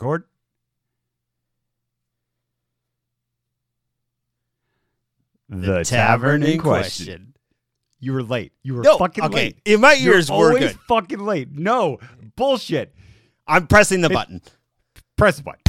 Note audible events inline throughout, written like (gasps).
Record. The, tavern in question. You were late. You were No, fucking okay. late. In my You're ears, we're always good. fucking late. No bullshit. I'm pressing the button. Press the button.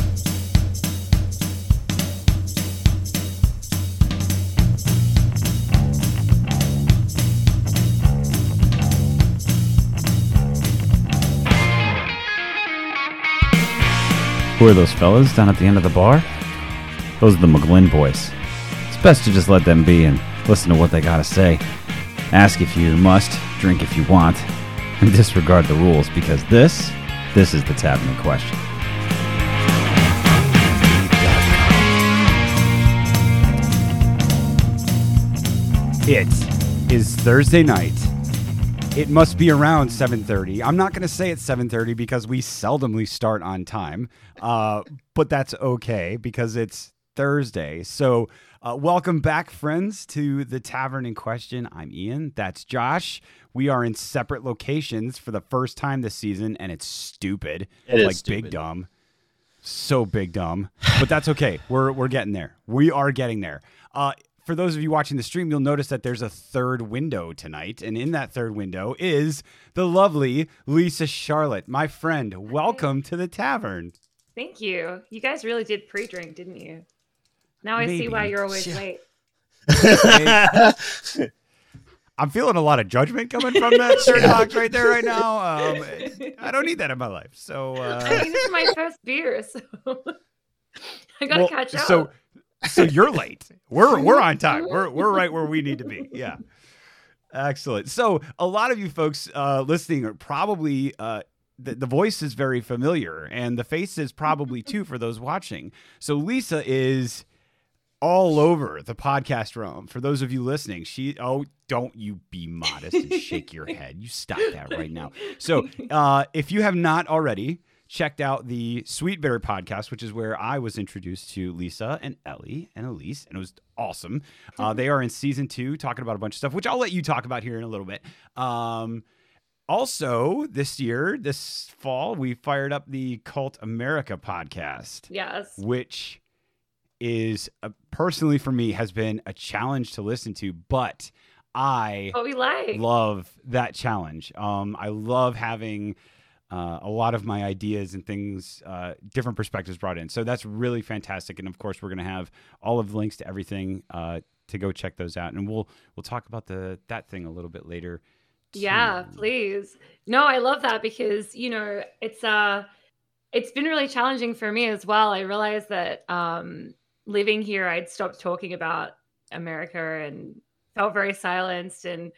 Who are those fellas down at the end of the bar? Those are the McGlynn boys. It's best to just let them be and listen to what they gotta say. Ask if you must, drink if you want, and (laughs) disregard the rules because this, this is the tavern in question. It is Thursday night. It must be around 7:30. I'm not going to say it's 7:30 because we seldomly start on time. Uh, but that's okay because it's Thursday. So, uh, welcome back friends to the tavern in question. I'm Ian, that's Josh. We are in separate locations for the first time this season and it's stupid. It is like big stupid. dumb. So big dumb. But that's okay. we're we're getting there. We are getting there. Uh for those of you watching the stream, you'll notice that there's a third window tonight, and in that third window is the lovely Lisa Charlotte, my friend. Welcome to the tavern. Thank you. You guys really did pre-drink, didn't you? Now I see why you're always Yeah. late. (laughs) I'm feeling a lot of judgment coming from that (laughs) shirt box right there right now. (laughs) Um, I don't need that in my life. So, I uh, mean, this is my first beer, so I gotta well, catch up. so so you're late. We're (laughs) we're on time. We're we're right where we need to be. Yeah. Excellent. So a lot of you folks uh, listening are probably uh, the, the voice is very familiar, and the face is probably (laughs) too for those watching. So Lisa is all over the podcast realm. For those of you listening, she oh don't you be modest and shake your (laughs) head. You stop that right now. So uh, if you have not already checked out the Sweet Bitter podcast, which is where I was introduced to Lisa and Ellie and Elise, and it was awesome. Uh, they are in season two, talking about a bunch of stuff, which I'll let you talk about here in a little bit. Um, also, this year, this fall, we fired up the Cult America podcast yes. which is uh, personally for me has been a challenge to listen to, but I What we like. love that challenge. Um, I love having uh, a lot of my ideas and things, uh, different perspectives brought in. So that's really fantastic. And of course, we're going to have all of the links to everything uh, to go check those out, and we'll we'll talk about the that thing a little bit later. Yeah, please. No, I love that because, you know, it's uh it's been really challenging for me as well. I realized that um living here I'd stopped talking about America and felt very silenced and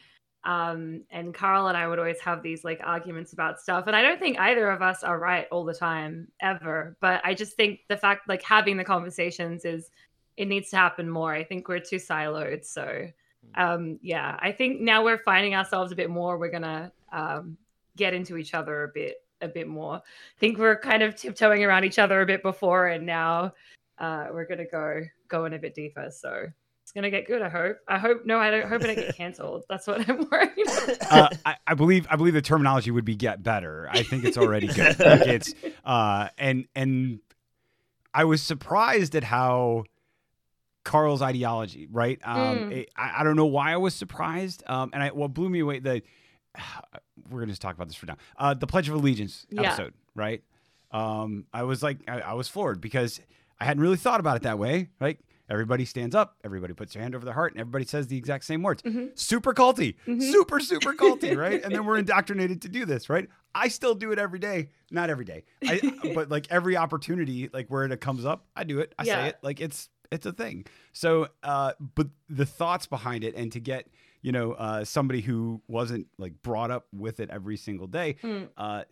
um and Carl and I would always have these like arguments about stuff and I don't think either of us are right all the time ever but I just think the fact like having the conversations is it needs to happen more. I think we're too siloed so um yeah i think now we're finding ourselves a bit more we're gonna um get into each other a bit a bit more. I think we're kind of tiptoeing around each other a bit before and now uh we're gonna go go in a bit deeper so it's gonna get good i hope i hope no i don't hope it don't get canceled that's what i'm worried about (laughs) uh, I, I believe I believe the terminology would be get better. I think it's already good. Like it's uh, and and I was surprised at how Carl's ideology, right? Um, Mm. it- I, I don't know why I was surprised. Um, and I what blew me away the (sighs) we're gonna just talk about this for now. Uh, the Pledge of Allegiance Yeah. episode, right? Um, I was like I, I was floored because I hadn't really thought about it that way. Right? Everybody stands up, everybody puts their hand over their heart, and everybody says the exact same words. Mhm. Super culty, Mhm. super super culty, (laughs) right? And then we're indoctrinated to do this, right? I still do it every day, not every day, I, (laughs) but like every opportunity, like where it comes up, I do it. I Yeah. say it, like it's it's a thing. So, uh, but the thoughts behind it, and to get you know uh, somebody who wasn't like brought up with it every single day, Mm. uh,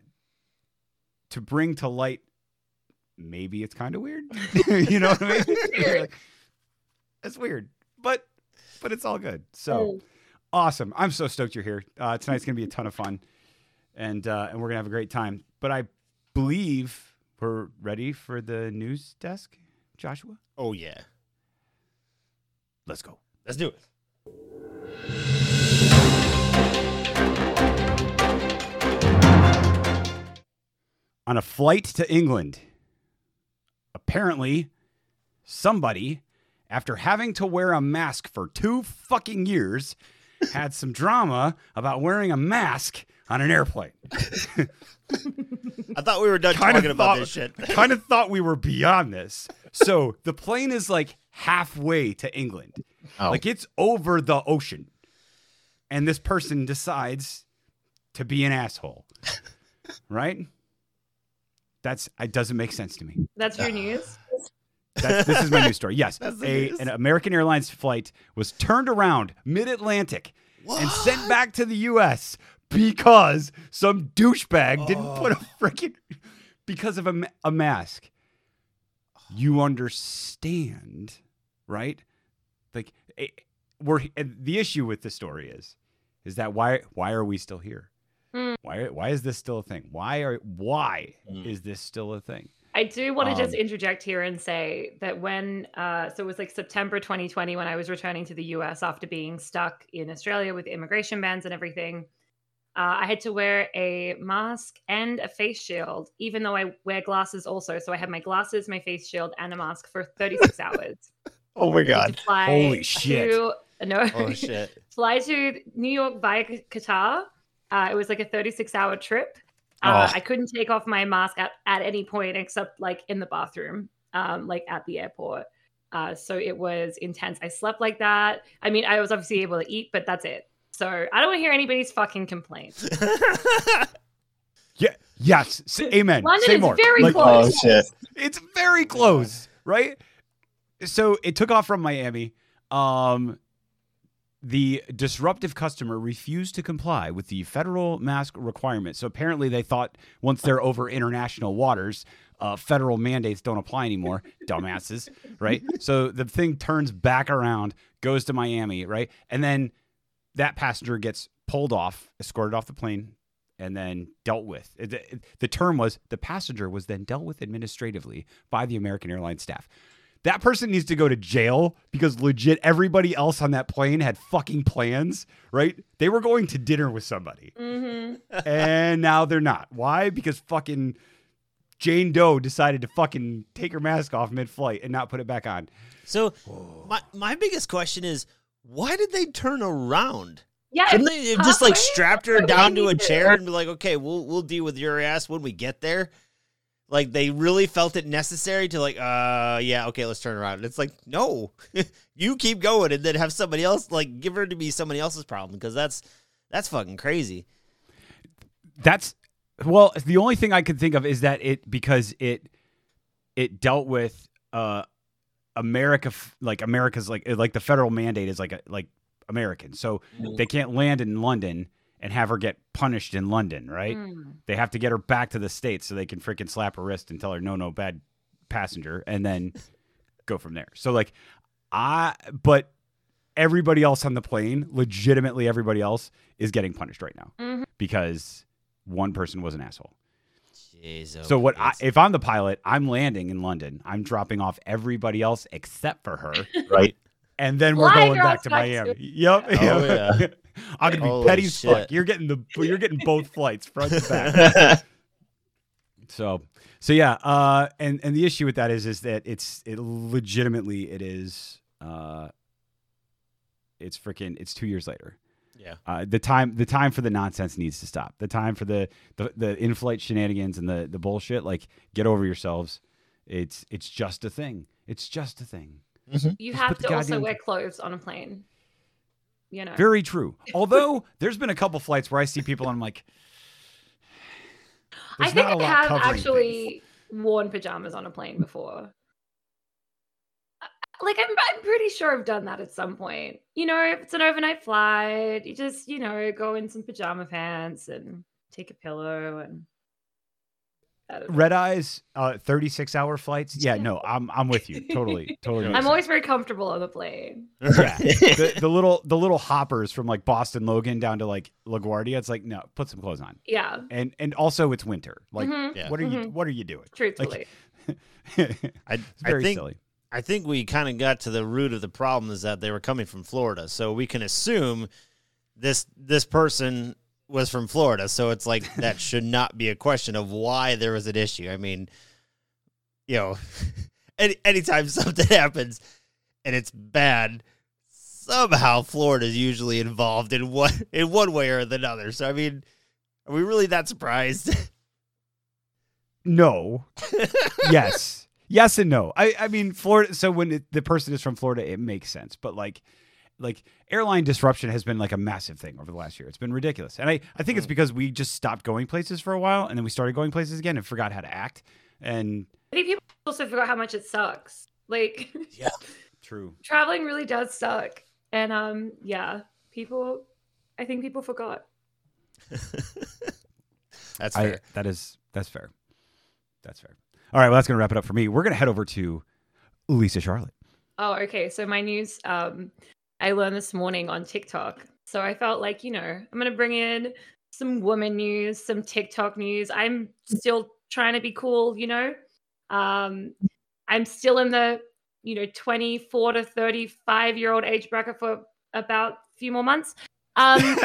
to bring to light, maybe it's kind of weird. (laughs) you know what I mean? Like, it's weird, but but it's all good. So Mm. awesome! I'm so stoked you're here. Uh, tonight's gonna be a ton of fun, and uh, and we're gonna have a great time. But I believe we're ready for the news desk, Joshua. oh yeah. Let's go. Let's do it. On a flight to England, apparently somebody after having to wear a mask for two fucking years (laughs) had some drama about wearing a mask on an airplane. (laughs) I thought we were done Kind talking of about this shit. (laughs) kind of thought we were beyond this. So the plane is like halfway to England. Oh. Like it's over the ocean. And this person decides to be an asshole. right? That's it doesn't make sense to me. That's your uh, news. That's, this is my news story. Yes, (laughs) That's the a, news. an American Airlines flight was turned around mid-Atlantic and sent back to the U.S. because some douchebag didn't put a freaking because of a, a mask. You understand, right? Like eh, we're and the issue with the story is, is that why why are we still here? Hmm. Why why is this still a thing? Why are why Hmm. is this still a thing? I do want to just Um, interject here and say that when, uh, so it was like September 2020 when I was returning to the US after being stuck in Australia with immigration bans and everything. Uh, I had to wear a mask and a face shield, even though I wear glasses also. So I had my glasses, my face shield, and a mask for 36 (laughs) hours. Oh my God. fly Holy shit. To, no, Oh (laughs) shit. fly to New York via Qatar. Uh, it was like a 36 hour trip. Uh, Oh. I couldn't take off my mask at, at any point except like in the bathroom, um, like at the airport. Uh, so it was intense. I slept like that. I mean, I was obviously able to eat, but that's it. So I don't want to hear anybody's fucking complaints. (laughs) Yeah. Yes. S- amen. London Say is more. very Like, close. shit. It's very close, right? So it took off from Miami. Um, the disruptive customer refused to comply with the federal mask requirement. So apparently, they thought once they're over international waters, uh, federal mandates don't apply anymore. (laughs) Dumbasses, right? So the thing turns back around, goes to Miami, right? And then that passenger gets pulled off, escorted off the plane, and then dealt with. It- it- The term was the passenger was then dealt with administratively by the American Airlines staff. That person needs to go to jail because legit everybody else on that plane had fucking plans, right? They were going to dinner with somebody hmm (laughs) and now they're not. Why? Because fucking Jane Doe decided to fucking take her mask off mid flight and not put it back on. So my my biggest question is why did they turn around? Yeah. Couldn't they just like halfway. strapped her down to a chair and be like, okay, we'll we'll deal with your ass when we get there? Like they really felt it necessary to like, uh, yeah, okay, let's turn around. It's like, no, (laughs) you keep going and then have somebody else like give her to be somebody else's problem because that's that's fucking crazy. That's well, the only thing I could think of is that it because it it dealt with uh America like America's like like the federal mandate is like a, like American. So they can't land in London and have her get punished in London, right? Mm. They have to get her back to the states so they can freaking slap her wrist and tell her no, no, bad passenger, and then (laughs) go from there. So like, I but everybody else on the plane, legitimately everybody else, is getting punished right now Mhm. because one person was an asshole. Jeez, So what? I, if I'm the pilot, I'm landing in London. I'm dropping off everybody else except for her, (laughs) right? and then we're Fly going back to Miami. to- Yep. Oh, (laughs) yep. yeah. I'm gonna be Holy petty as fuck. You're getting the you're getting both flights front to back. (laughs) So so yeah, uh, and and the issue with that is is that it's it legitimately it is uh, it's freaking it's two years later. yeah. Uh, the time the time for the nonsense needs to stop. The time for the the, the in-flight shenanigans and the the bullshit. Like get over yourselves. It's it's just a thing. It's just a thing. You Just have to also wear clothes on a plane. You know. Very true. (laughs) Although there's been a couple flights where I see people and I'm like, I think I have covering things. actually worn pajamas on a plane before. Uh, Like I'm, I'm pretty sure I've done that at some point. You know, if it's an overnight flight, you just, you know, go in some pajama pants and take a pillow and. I don't know. Red eyes, uh, 36 hour flights. Yeah, no, (laughs) I'm I'm with you. Totally, totally. I'm always very comfortable on the plane. Yeah. (laughs) the, the little the little hoppers from like Boston Logan down to like LaGuardia. It's like no, put some clothes on. Yeah. And and also it's winter. Like Mhm, Yeah. what are you mhm. what are you doing? Truthfully. (laughs) it's I, very I think silly. I think we kind of got to the root of the problem is that they were coming from Florida, so we can assume this this person was from Florida. So it's like that should not be a question of why there was an issue. I mean, you know, (laughs) any anytime something (laughs) happens and it's bad, somehow Florida's usually involved in one (laughs) in one way or another. So I mean, are we really that surprised? No. yes. Yes and no. I, I mean, Florida. So when it, the person is from Florida, it makes sense. But like, like airline disruption has been like a massive thing over the last year. It's been ridiculous. And I, I think it's Mm. because we just stopped going places for a while and then we started going places again and forgot how to act. And I think people also forgot how much it sucks. Like (laughs) Yeah. true. traveling really does suck. And um yeah, people I think people forgot. (laughs) That's I, fair. that is, that's fair. That's fair. All right. Well, that's going to wrap it up for me. We're going to head over to Lisa Charlotte. Oh, okay. So my news um I learned this morning on TikTok. So I felt like, you know, I'm going to bring in some woman news, some TikTok news. I'm still trying to be cool, you know. Um I'm still in the, you know, 24 to 35 year old age bracket for about a few more months. Um (laughs)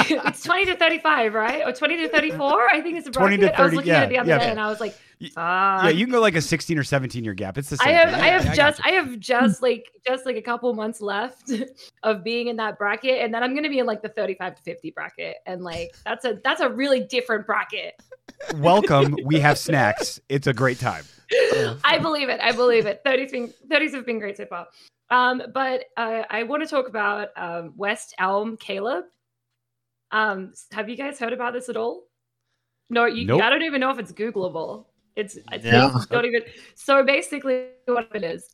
it's 20 to 35, right? Or 20 to 34, I think it's a 20 bracket. to I was 30, looking at it the other yeah. day and I was like, fuck. yeah, you can go like a 16 or 17 year gap. It's the same. I have thing. I have got just you. I have just like just like a couple months left (laughs) of being in that bracket and then I'm going to be in like the 35 to 50 bracket and like that's a that's a really different bracket. (laughs) Welcome. We have snacks. It's a great time. I believe it. I believe it. 30s been 30s have been great so far. Um but uh, I want to talk about um West Elm Caleb. Um have you guys heard about this at all? No, you, Nope. I don't even know if it's googleable. It's I No. don't even. So basically, what it is,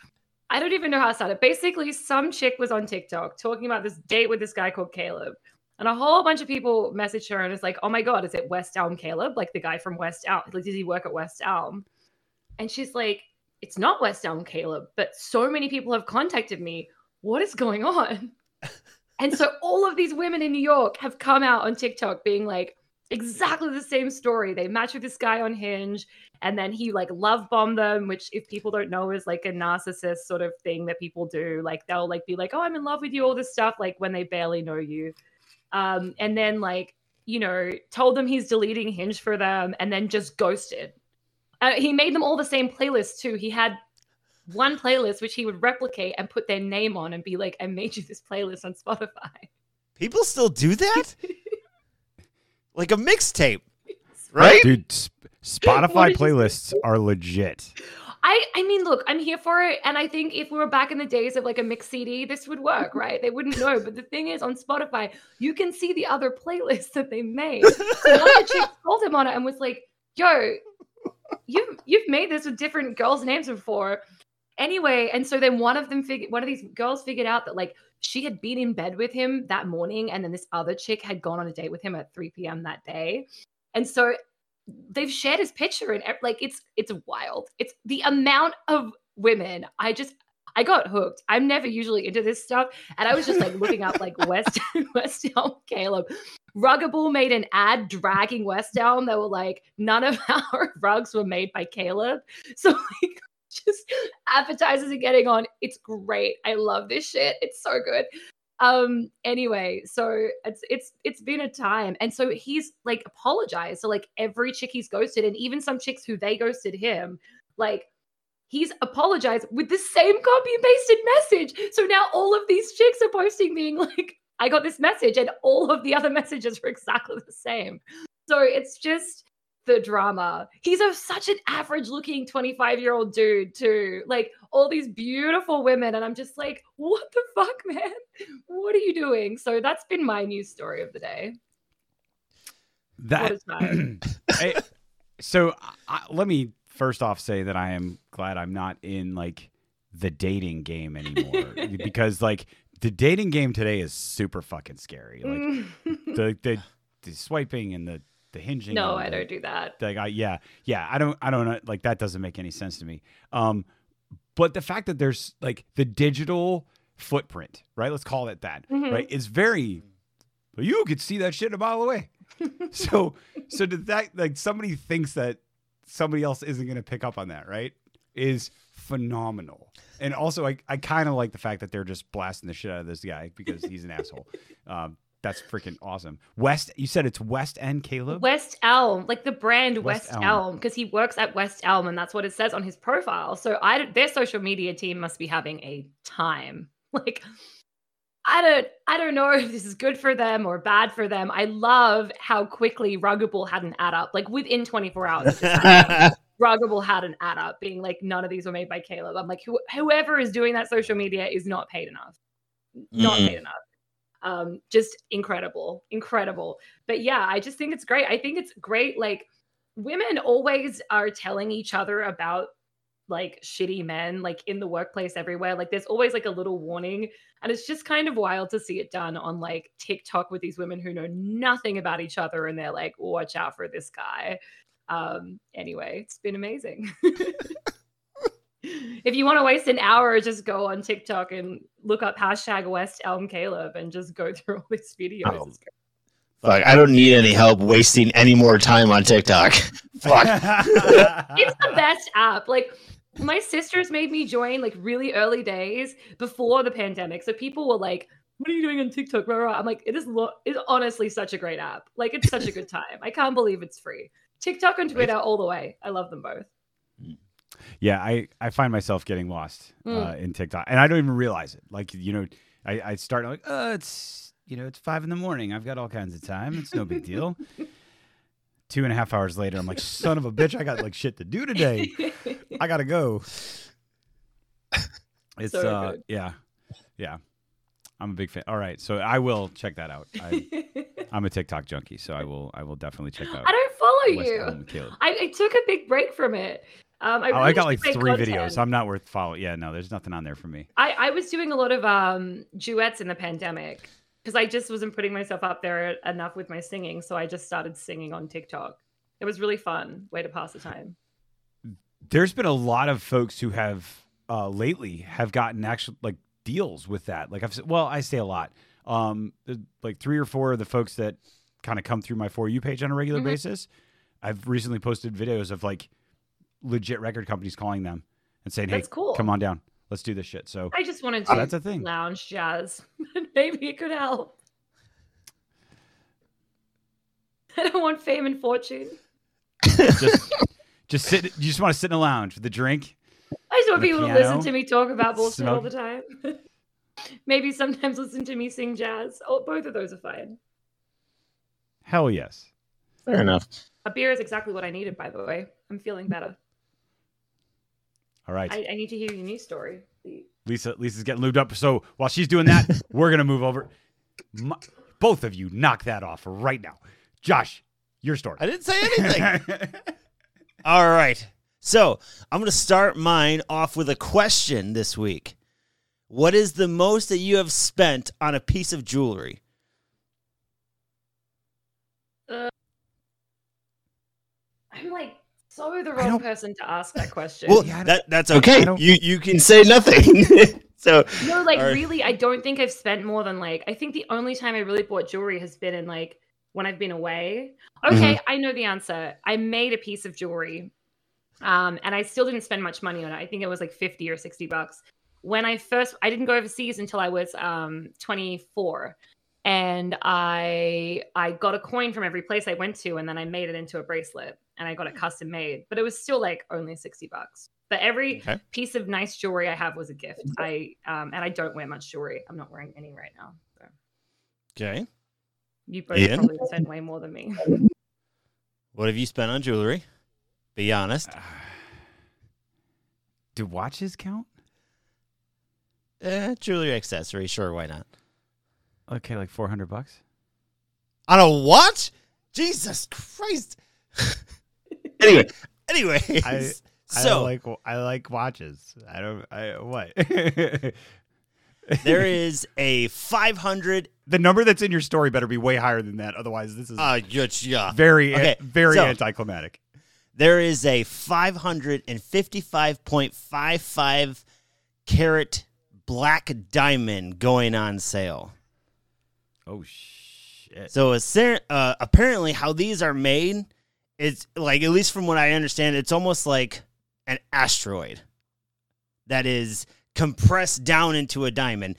I don't even know how to start it. Basically, some chick was on TikTok talking about this date with this guy called Caleb, and a whole bunch of people messaged her and it's like, "Oh my god, is it West Elm Caleb? Like the guy from West Elm? Like, does he work at West Elm?" And she's like, "It's not West Elm Caleb, but so many people have contacted me. What is going on?" (laughs) and so all of these women in New York have come out on TikTok being like exactly the same story. They match with this guy on Hinge and then he like love bomb them which if people don't know is like a narcissist sort of thing that people do like they'll like be like oh i'm in love with you all this stuff like when they barely know you um and then like you know told them he's deleting hinge for them and then just ghosted uh, he made them all the same playlist too he had one playlist which he would replicate and put their name on and be like i made you this playlist on spotify People still do that? (laughs) like a mixtape, right? Dude, Spotify What you playlists are legit. I I mean, look, I'm here for it, and I think if we were back in the days of like a mix CD, this would work, (laughs) right? They wouldn't know, but the thing is, on Spotify, you can see the other playlists that they made. (laughs) So one of the chicks called him on it and was like, "Yo, you've you've made this with different girls' names before." Anyway, and so then one of them figured one of these girls figured out that like she had been in bed with him that morning, and then this other chick had gone on a date with him at 3 p.m. that day, and so they've shared his picture and like it's it's wild. It's the amount of women. I just I got hooked. I'm never usually into this stuff, and I was just like looking up like West (laughs) (laughs) West Elm Caleb. Ruggable made an ad dragging West Elm. They were like, none of (laughs) our rugs were made by Caleb. So like just advertisers are getting on. It's great. I love this shit. It's so good. Um anyway, so it's it's it's been a time. And so he's like apologized. So like every chick he's ghosted, and even some chicks who they ghosted him, like he's apologized with the same copy and pasted message. So now all of these chicks are posting being like, I got this message, and all of the other (laughs) messages were exactly the same. So it's just the drama. He's a such an average looking 25 year old dude, too. Like all these beautiful women. And I'm just like, what the fuck, (laughs) man? What are you doing? So that's been my news story of the day. That? (clears throat) I- so I, let me first off say that I am glad I'm not in like the dating game anymore (laughs) because like the dating game today is super fucking scary. Like the, the (laughs) the swiping and the the hinging. no, I the- don't do that. like I, yeah yeah i don't i don't know like that doesn't make any sense to me um but the fact that there's like the digital footprint right let's call it that Mhm. right It's very you could see that shit a mile away (laughs) so so did that like somebody thinks that somebody else isn't going to pick up on that right is phenomenal and also i, I kind of like the fact that they're just blasting the shit out of this guy because he's an asshole (laughs) um That's freaking awesome. West, you said it's West End Caleb. West Elm, like the brand West West, Elm. Elm, because he works at West Elm, and that's what it says on his profile. So I, their social media team must be having a time. (laughs) Like, I don't, I don't know (laughs) if this is good for them or bad for them. I love how quickly Ruggable had an ad up, like within 24 hours. Ruggable (laughs) had an ad up, being like, none of these were made by Caleb. I'm like, who, whoever is doing that social media is not paid enough. Not Mm. paid enough. Um, just incredible, incredible. But yeah, I just think it's great. I think it's great. Like, women always are telling each other about like shitty men, like in the workplace everywhere. Like, there's always like a little warning. And it's just kind of wild to see it done on like TikTok with these women who know nothing about each other and they're like, watch out for this guy. Um, anyway, it's been amazing. (laughs) if you want to waste an hour, just go on TikTok and look up hashtag West Elm Caleb and just go (laughs) through all these videos. Oh. It's great. Fuck, I don't need any help wasting any more time on TikTok. (laughs) Fuck. It's the best app. Like my sisters made me join like really early days before the pandemic. So people were like, "What are you doing on TikTok?" Blah, blah, blah. I'm like, "It is lo- it's honestly such a great app. Like it's such a good (laughs) time. I can't believe it's free. TikTok and Twitter all the way. I love them both. Yeah, I, I find myself getting lost uh, Mm. in TikTok, and I don't even realize it. Like you know, I, I start like, oh, it's you know, it's five in the morning. I've got all kinds of time. It's no big deal. (laughs) Two and a half hours later, I'm like, son of a bitch, I got like shit to do today. I gotta go. (laughs) It's So uh, good. yeah, yeah. I'm a big fan. All right, so I will check that out. I, (laughs) I'm a TikTok junkie, so I will I will definitely check out. I don't follow West you. I, I took a big break from it. Um, I, oh, I got like three content. videos. I'm not worth following. Yeah, no, there's nothing on there for me. I, I was doing a lot of um, duets in the pandemic because I just wasn't putting myself up there enough with my singing. So I just started singing on TikTok. It was really fun way to pass the time. there's been a lot of folks who have uh, lately have gotten actual like deals with that. Like I've well, I say a lot. Um, like three or four of the folks that kind of come through my for you page on a regular Mhm. basis. I've recently posted videos of like legit record companies calling them and saying, "Hey, cool. come on down, let's do this shit." So I just want to Oh, that's a thing. lounge jazz. (laughs) Maybe it could help. (laughs) I don't want fame and fortune. just (laughs) just sit. You just want to sit in a lounge with a drink. I just want And a people to listen to me talk about bullshit all the time. Maybe sometimes listen to me sing jazz. Oh, both of those are fine. Hell yes. Fair enough. A beer is exactly what I needed, by the way. I'm feeling better. All right. I, I need to hear your news story. Lisa Lisa's getting lubed up. So while she's doing that, (laughs) we're gonna move over. My, both of you knock that off right now. Josh, your story. I didn't say anything. (laughs) All right. So I'm going to start mine off with a question this week. What is the most that you have spent on a piece of jewelry? Uh, I'm like so the wrong person to ask that question. Well, Yeah, that that's okay. You you can say nothing. (laughs) so no, like All right. really, I don't think I've spent more than like I think the only time I really bought jewelry has been in like when I've been away. Okay, I know the answer. I made a piece of jewelry. Um, and I still didn't spend much money on it. I think it was like 50 or 60 bucks. When I first I didn't go overseas until I was um 24. And I I got a coin from every place I went to and then I made it into a bracelet and I got it custom made. But it was still like only 60 bucks. But every Okay. piece of nice jewelry I have was a gift. I um and I don't wear much jewelry. I'm not wearing any right now. So okay. you both Ian? probably spend way more than me. What have you spent on jewelry? Be honest. Do watches count? Eh, jewelry accessory, sure, why not? Okay, like four hundred bucks. On a watch? Jesus Christ. (laughs) anyway, anyway. I- so I like I like watches. I don't. I what? there (laughs) is a 500 the number that's in your story better be way higher than that. Otherwise, this is uh yeah, yeah. very okay, very so- anticlimactic. There is a 555.55 carat black diamond going on sale. Oh shit! So uh, apparently, how these are made, it's like at least from what I understand, it's almost like an asteroid that is compressed down into a diamond.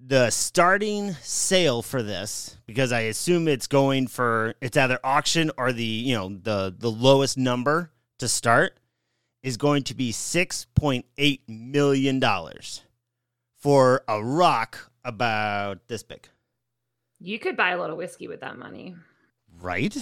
the starting sale for this because I assume it's going for it's either auction or the you know the the lowest number to start is going to be six point eight million dollars for a rock about this big, You could buy a lot of whiskey with that money. right?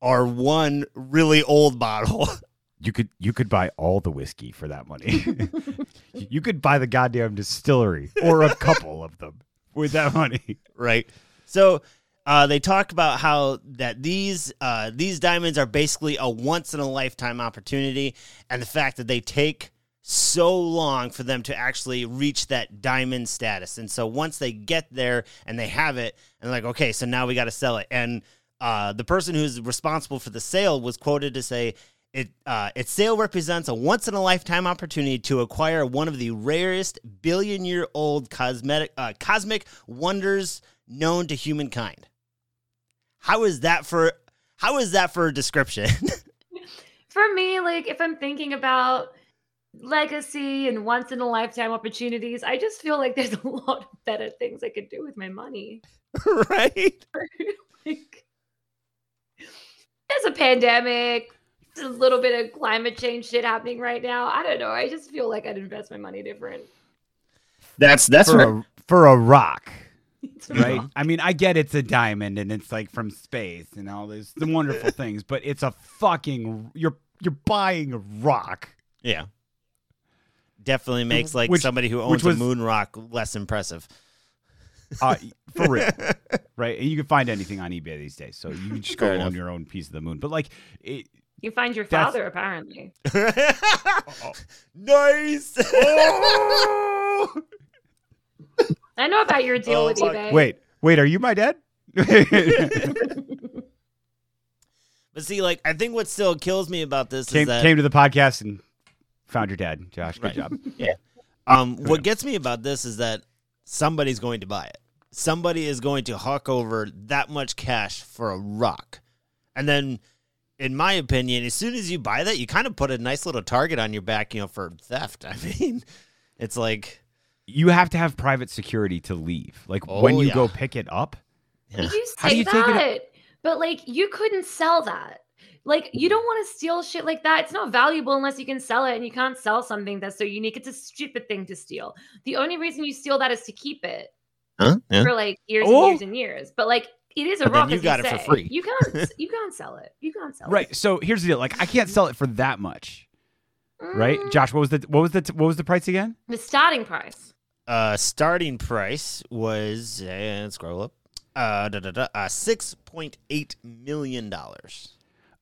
Or one really old bottle. (laughs) You could you could buy all the whiskey for that money. (laughs) (laughs) you could buy the goddamn distillery or a couple of them with that money. right? So uh, they talk about how that these uh, these diamonds are basically a once in a lifetime opportunity, and the fact that they take so long for them to actually reach that diamond status. And so once they get there and they have it, and like, okay, so now we got to sell it. And uh, the person who's responsible for the sale was quoted to say. It, uh, its sale represents a once in a lifetime opportunity to acquire one of the rarest billion year old cosmetic uh, cosmic wonders known to humankind. How is that for how is that for a description? (laughs) For me, like if I'm thinking about legacy and once in a lifetime opportunities, I just feel like there's (laughs) a lot of better things I could do with my money. (laughs) right? (laughs) like, there's a pandemic, there's a little bit of climate change shit happening right now. I don't know. I just feel like I'd invest my money different. That's that's for a, for a rock, right? I mean, I get it's a diamond and it's like from space and all these the wonderful things, but it's a fucking you're you're buying a rock. yeah. Definitely makes like Which- somebody who owns was- a moon rock less impressive. Uh, for real, (laughs) right? And you can find anything on eBay these days, so you can just go Fair own enough. your own piece of the moon. But like, it, You find your That's- father, apparently. (laughs) nice. (laughs) I know about your deal Oh, with fuck. eBay. wait, wait, are you my dad? but see, like I think what still kills me about this came is that came to the podcast and found your dad, Josh. Good Right. job. (laughs) Um, what gets me about this is that somebody's going to buy it. Somebody is going to hawk over that much cash for a rock. And then, in my opinion, as soon as you buy that, you kind of put a nice little target on your back, you know, for theft. (laughs) I mean, it's like, You have to have private security to leave. Like Oh, when you yeah. go pick it up. You How do say you take it that, but like you couldn't sell that. Like you don't want to steal shit like that. It's not valuable unless you can sell it, and you can't sell something that's so unique. It's a stupid thing to steal. The only reason you steal that is to keep it huh? Yeah. for like years Oh. and years and years. But like it is a But then rock. you as got it for free. You can't. (laughs) you can't sell it. You can't sell Right. it. Right. So here's the deal. Like I can't sell it for that much. Right, Mm, Josh. What was the what was the what was the price again? The starting price. Uh, starting price was, uh, scroll up, uh, da, da, da, uh, $6.8 million.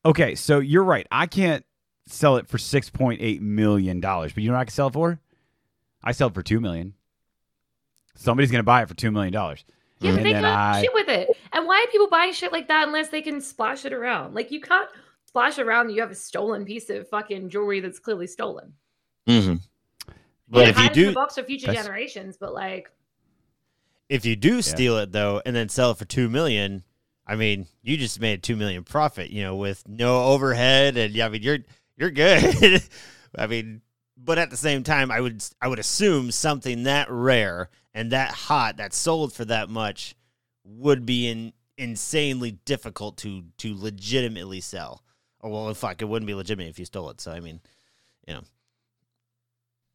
Okay, so you're right. I can't sell it for six point eight million dollars, but you know what I can sell it for? I sell it for two million. Somebody's gonna buy it for two million dollars. Yeah, but And they can't I- shit with it. And why are people buying shit like that unless they can splash it around? Like you can't splash around you have a stolen piece of fucking jewelry that's clearly stolen. Mm-hmm. But Yeah, if you hide it in do, the box for future That's- generations, but like if you do steal it though and then sell it for two million i mean you just made two million profit you know with no overhead and yeah i mean you're you're good (laughs) i mean but at the same time i would i would assume something that rare and that hot that sold for that much would be in, insanely difficult to to legitimately sell or well fuck it wouldn't be legitimate if you stole it so i mean you know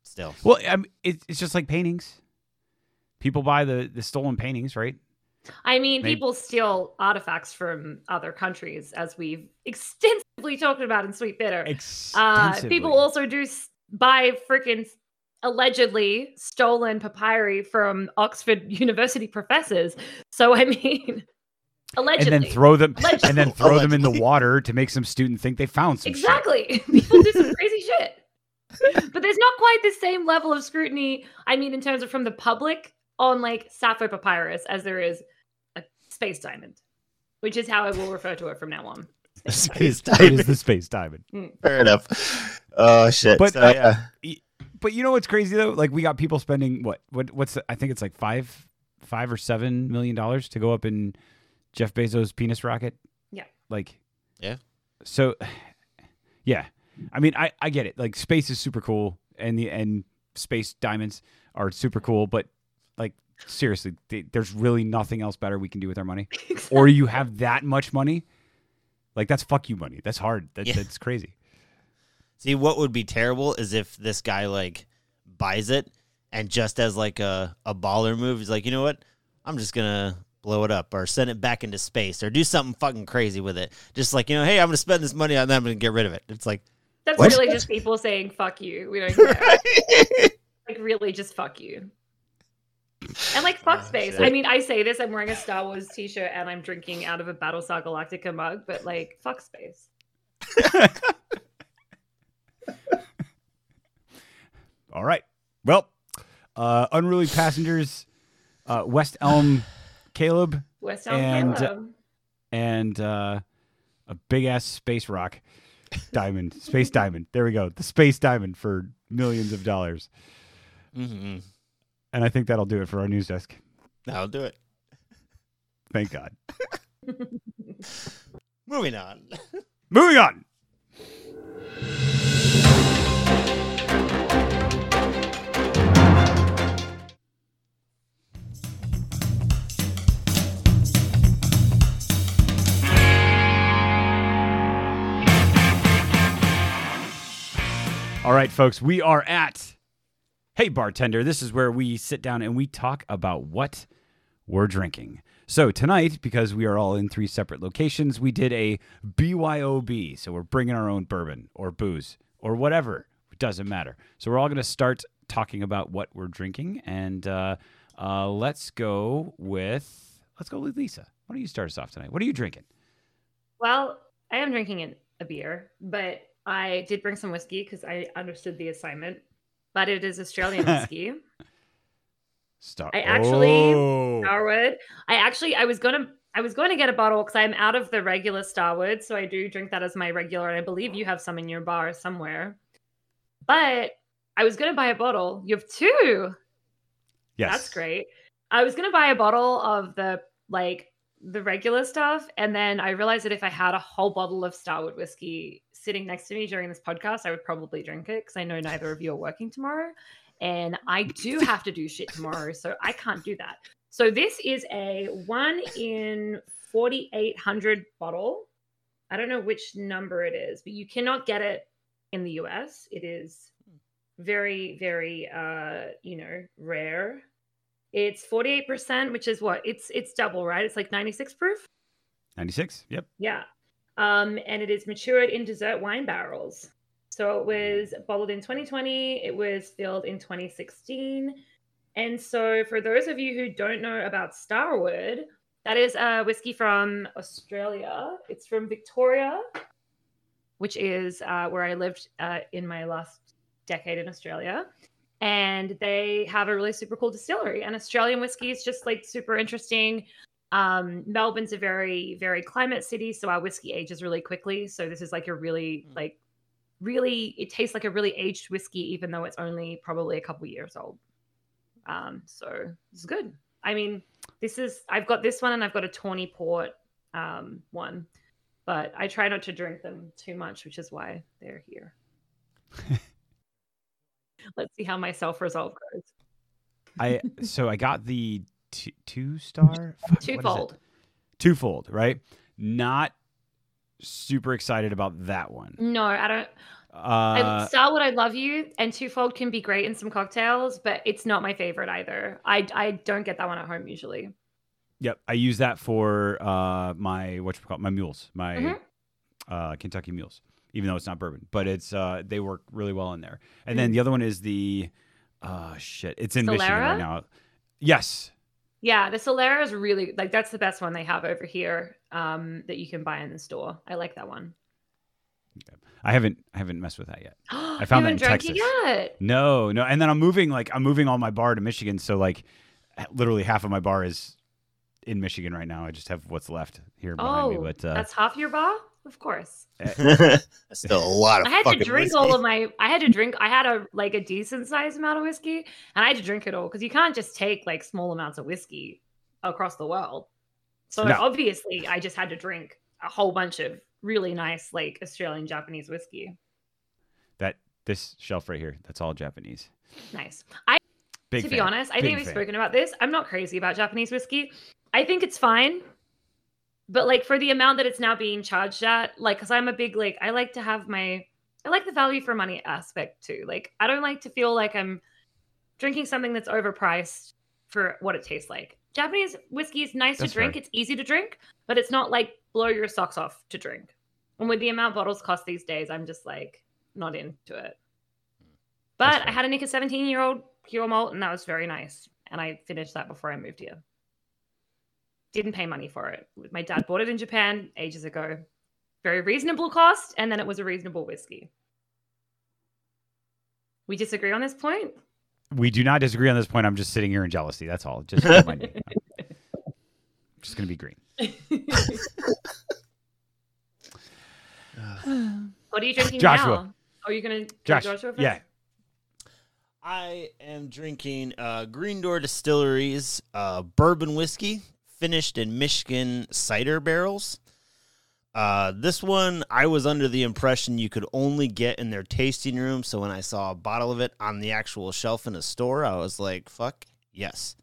still Well, I mean, it, it's just like paintings. People buy the the stolen paintings, right? I mean, Maybe- people steal artifacts from other countries, as we've extensively (laughs) talked about in Sweet Bitter. Uh, people also do s- buy freaking allegedly stolen papyri from Oxford (laughs) University professors. So I mean, allegedly. (laughs) and then throw them and then throw them in the water to make some student think they found some. Exactly. People do some crazy shit. But there's not quite the same level of scrutiny, I mean, in terms of from the public on like Sappho papyrus as there is a space diamond, which is how I will refer to it from now on. Space It is the space diamond. Fair enough. Oh shit. But, So, uh, yeah. But you know what's crazy though? Like we got people spending what what what's the, I think it's like five five or seven million dollars to go up in Jeff Bezos' penis rocket. Yeah. Like Yeah. So (sighs) yeah. I mean I I get it. Like space is super cool and the and space diamonds are super cool, but like seriously, th- there's really nothing else better we can do with our money, (laughs) or you have that much money, like that's fuck you money. That's hard. That, Yeah. That's crazy. See, what would be terrible is if this guy like buys it and just as like a, a baller move, he's like, you know what? I'm just gonna blow it up or send it back into space or do something fucking crazy with it. Just like, you know, hey, I'm gonna spend this money on that, I'm gonna get rid of it. It's like That's What? really just people saying "fuck you." We don't care. (laughs) like really, just fuck you. And like fuck Oh, space. shit. I mean, I say this. I'm wearing a Star Wars T-shirt and I'm drinking out of a Battlestar Galactica mug, but like fuck space. (laughs) All right. Well, uh, unruly passengers, uh, West Elm, Caleb, West Elm And, uh, Caleb. and uh, a big ass space rock diamond, space diamond. There we go. The space diamond for millions of dollars. mm And I think that'll do it for our news desk. that'll do it. Thank God. (laughs) Moving on. (laughs) Moving on. All right, folks, we are at Hey Bartender. This is where we sit down and we talk about what we're drinking. So tonight, because we are all in three separate locations, we did a BYOB. So we're bringing our own bourbon or booze or whatever. It doesn't matter. So we're all going to start talking about what we're drinking, and uh, uh, let's go with let's go with Lisa. Why don't you start us off tonight? What are you drinking? Well, I am drinking a beer, but I did bring some whiskey because I understood the assignment. But it is Australian (laughs) whiskey. Star. I actually- Oh. Starward. I actually I was gonna I was going to get a bottle because I'm out of the regular Starward, so I do drink that as my regular, and I believe you have some in your bar somewhere. But I was gonna buy a bottle. You have two. yes, That's great. I was gonna buy a bottle of the like the regular stuff, and then I realized that if I had a whole bottle of Starward whiskey sitting next to me during this podcast, I would probably drink it because I know neither of you are working tomorrow, and I do (laughs) have to do shit tomorrow, so I can't do that. So this is a one in forty eight hundred bottle. I don't know which number it is, but you cannot get it in the US. It is very, very uh, you know, rare. It's 48%, which is what? It's it's double, right? It's like 96 proof. ninety six. Yep. Yeah. Um, and it is matured in dessert wine barrels. So it was bottled in 2020, it was filled in 2016. And so for those of you who don't know about Starward, that is a whiskey from Australia. It's from Victoria, which is uh, where I lived uh, in my last decade in Australia. And they have a really super cool distillery. And Australian whiskey is just like super interesting. Um, Melbourne's a very, very climate city, so our whiskey ages really quickly. So this is like a really, Mm. like, really, it tastes like a really aged whiskey, even though it's only probably a couple years old. Um, so it's good. I mean, this is I've got this one and I've got a Tawny Port um, one, but I try not to drink them too much, which is why they're here. (laughs) Let's see how my self resolve goes. I (laughs) so I got the two, two star Fuck, what is? Twofold. twofold, right? Not super excited about that one. No, I don't. I, Uh, Starward, I love you, and twofold can be great in some cocktails, but it's not my favorite either. I I don't get that one at home usually. yep, I use that for uh, my what you call my mules, my Mhm. uh, Kentucky mules. Even though it's not bourbon, but it's uh, they work really well in there. And Mm. then the other one is the uh, shit. It's in Michigan right now. Yes, Yeah, the Solera is really like that's the best one they have over here um, that you can buy in the store. I like that one. I haven't I haven't messed with that yet. (gasps) I found that in Texas. yet. No, no. And then I'm moving like I'm moving all my bar to Michigan, so like literally half of my bar is in Michigan right now. I just have what's left here behind Oh, me. But uh, that's half your bar, of course. Eh. (laughs) That's still a lot of I had to drink whiskey. all of my. I had to drink. I had a like a decent sized amount of whiskey, and I had to drink it all because you can't just take like small amounts of whiskey across the world. So No. obviously, I just had to drink a whole bunch of really nice like Australian Japanese whiskey. that this shelf right here, that's all Japanese. Nice. I Big to be honest, I Big think we've fan. spoken about this. I'm not crazy about Japanese whiskey. I think it's fine. But like for the amount that it's now being charged at, like cuz I'm a big like I like to have my I like the value for money aspect too. Like I don't like to feel like I'm drinking something that's overpriced for what it tastes like. Japanese whiskey is nice That's to drink. fair. It's easy to drink, but it's not like blow your socks off to drink. And with the amount bottles cost these days, I'm just like not into it. But I had a make a 17 year old pure malt, and that was very nice. And I finished that before I moved here. Didn't pay money for it. My dad bought it in Japan ages ago. Very reasonable cost, and then it was a reasonable whiskey. We disagree on this point. We do not disagree on this point. I'm just sitting here in jealousy. That's all. Just mind. I'm (laughs) just gonna be green. (laughs) what are you drinking Joshua. now? Are you gonna go Josh, Joshua first? yeah. I am drinking uh, Green Door Distilleries uh, bourbon whiskey, finished in Michigan cider barrels. Uh, this one, I was under the impression you could only get in their tasting room. So when I saw a bottle of it on the actual shelf in a store, I was like, "Fuck yes!"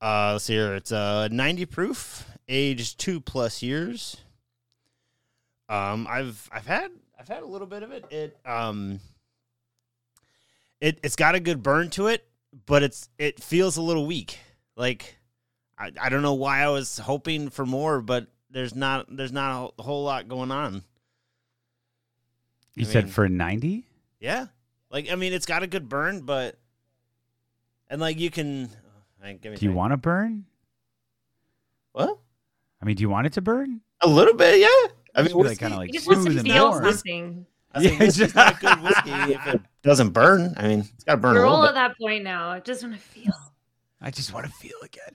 Uh, let's see here. It's uh, 90 proof, aged two plus years. Um, I've I've had I've had a little bit of it. It um it it's got a good burn to it, but it's it feels a little weak. Like I, I don't know why I was hoping for more, but there's not there's not a whole lot going on. You I said mean- for 90? Yeah, like I mean, it's got a good burn, but and like you can. Uh, I give me Do you want to burn? what? I mean, do you want it to burn? A little bit, yeah. I mean, Just like, kinda like just wants to smooth and feel warm. something. I think Yeah, whiskey's just- not a good whiskey if it doesn't burn. I mean, it's got to burn We're all at that point now. I just want to feel. I just want to feel again.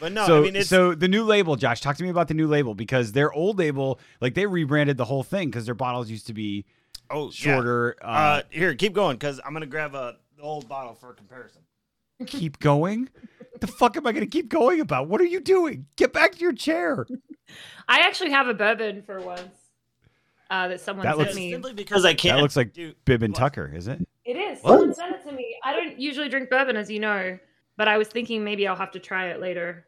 But no, so, I mean, it's so the new label, Josh, talk to me about the new label because their old label, like they rebranded the whole thing because their bottles used to be oh yeah. shorter. Uh, Uh, here, keep going because I'm gonna grab a old bottle for comparison. keep going. the fuck am I going to keep going about? What are you doing? Get back to your chair. I actually have a bourbon for once. Uh, that someone That sent looks- me. Simply because I can't. That looks like do- Bib and What? Tucker, is it? It is. What? Someone sent it to me. I don't usually drink bourbon, as you know, but I was thinking maybe I'll have to try it later.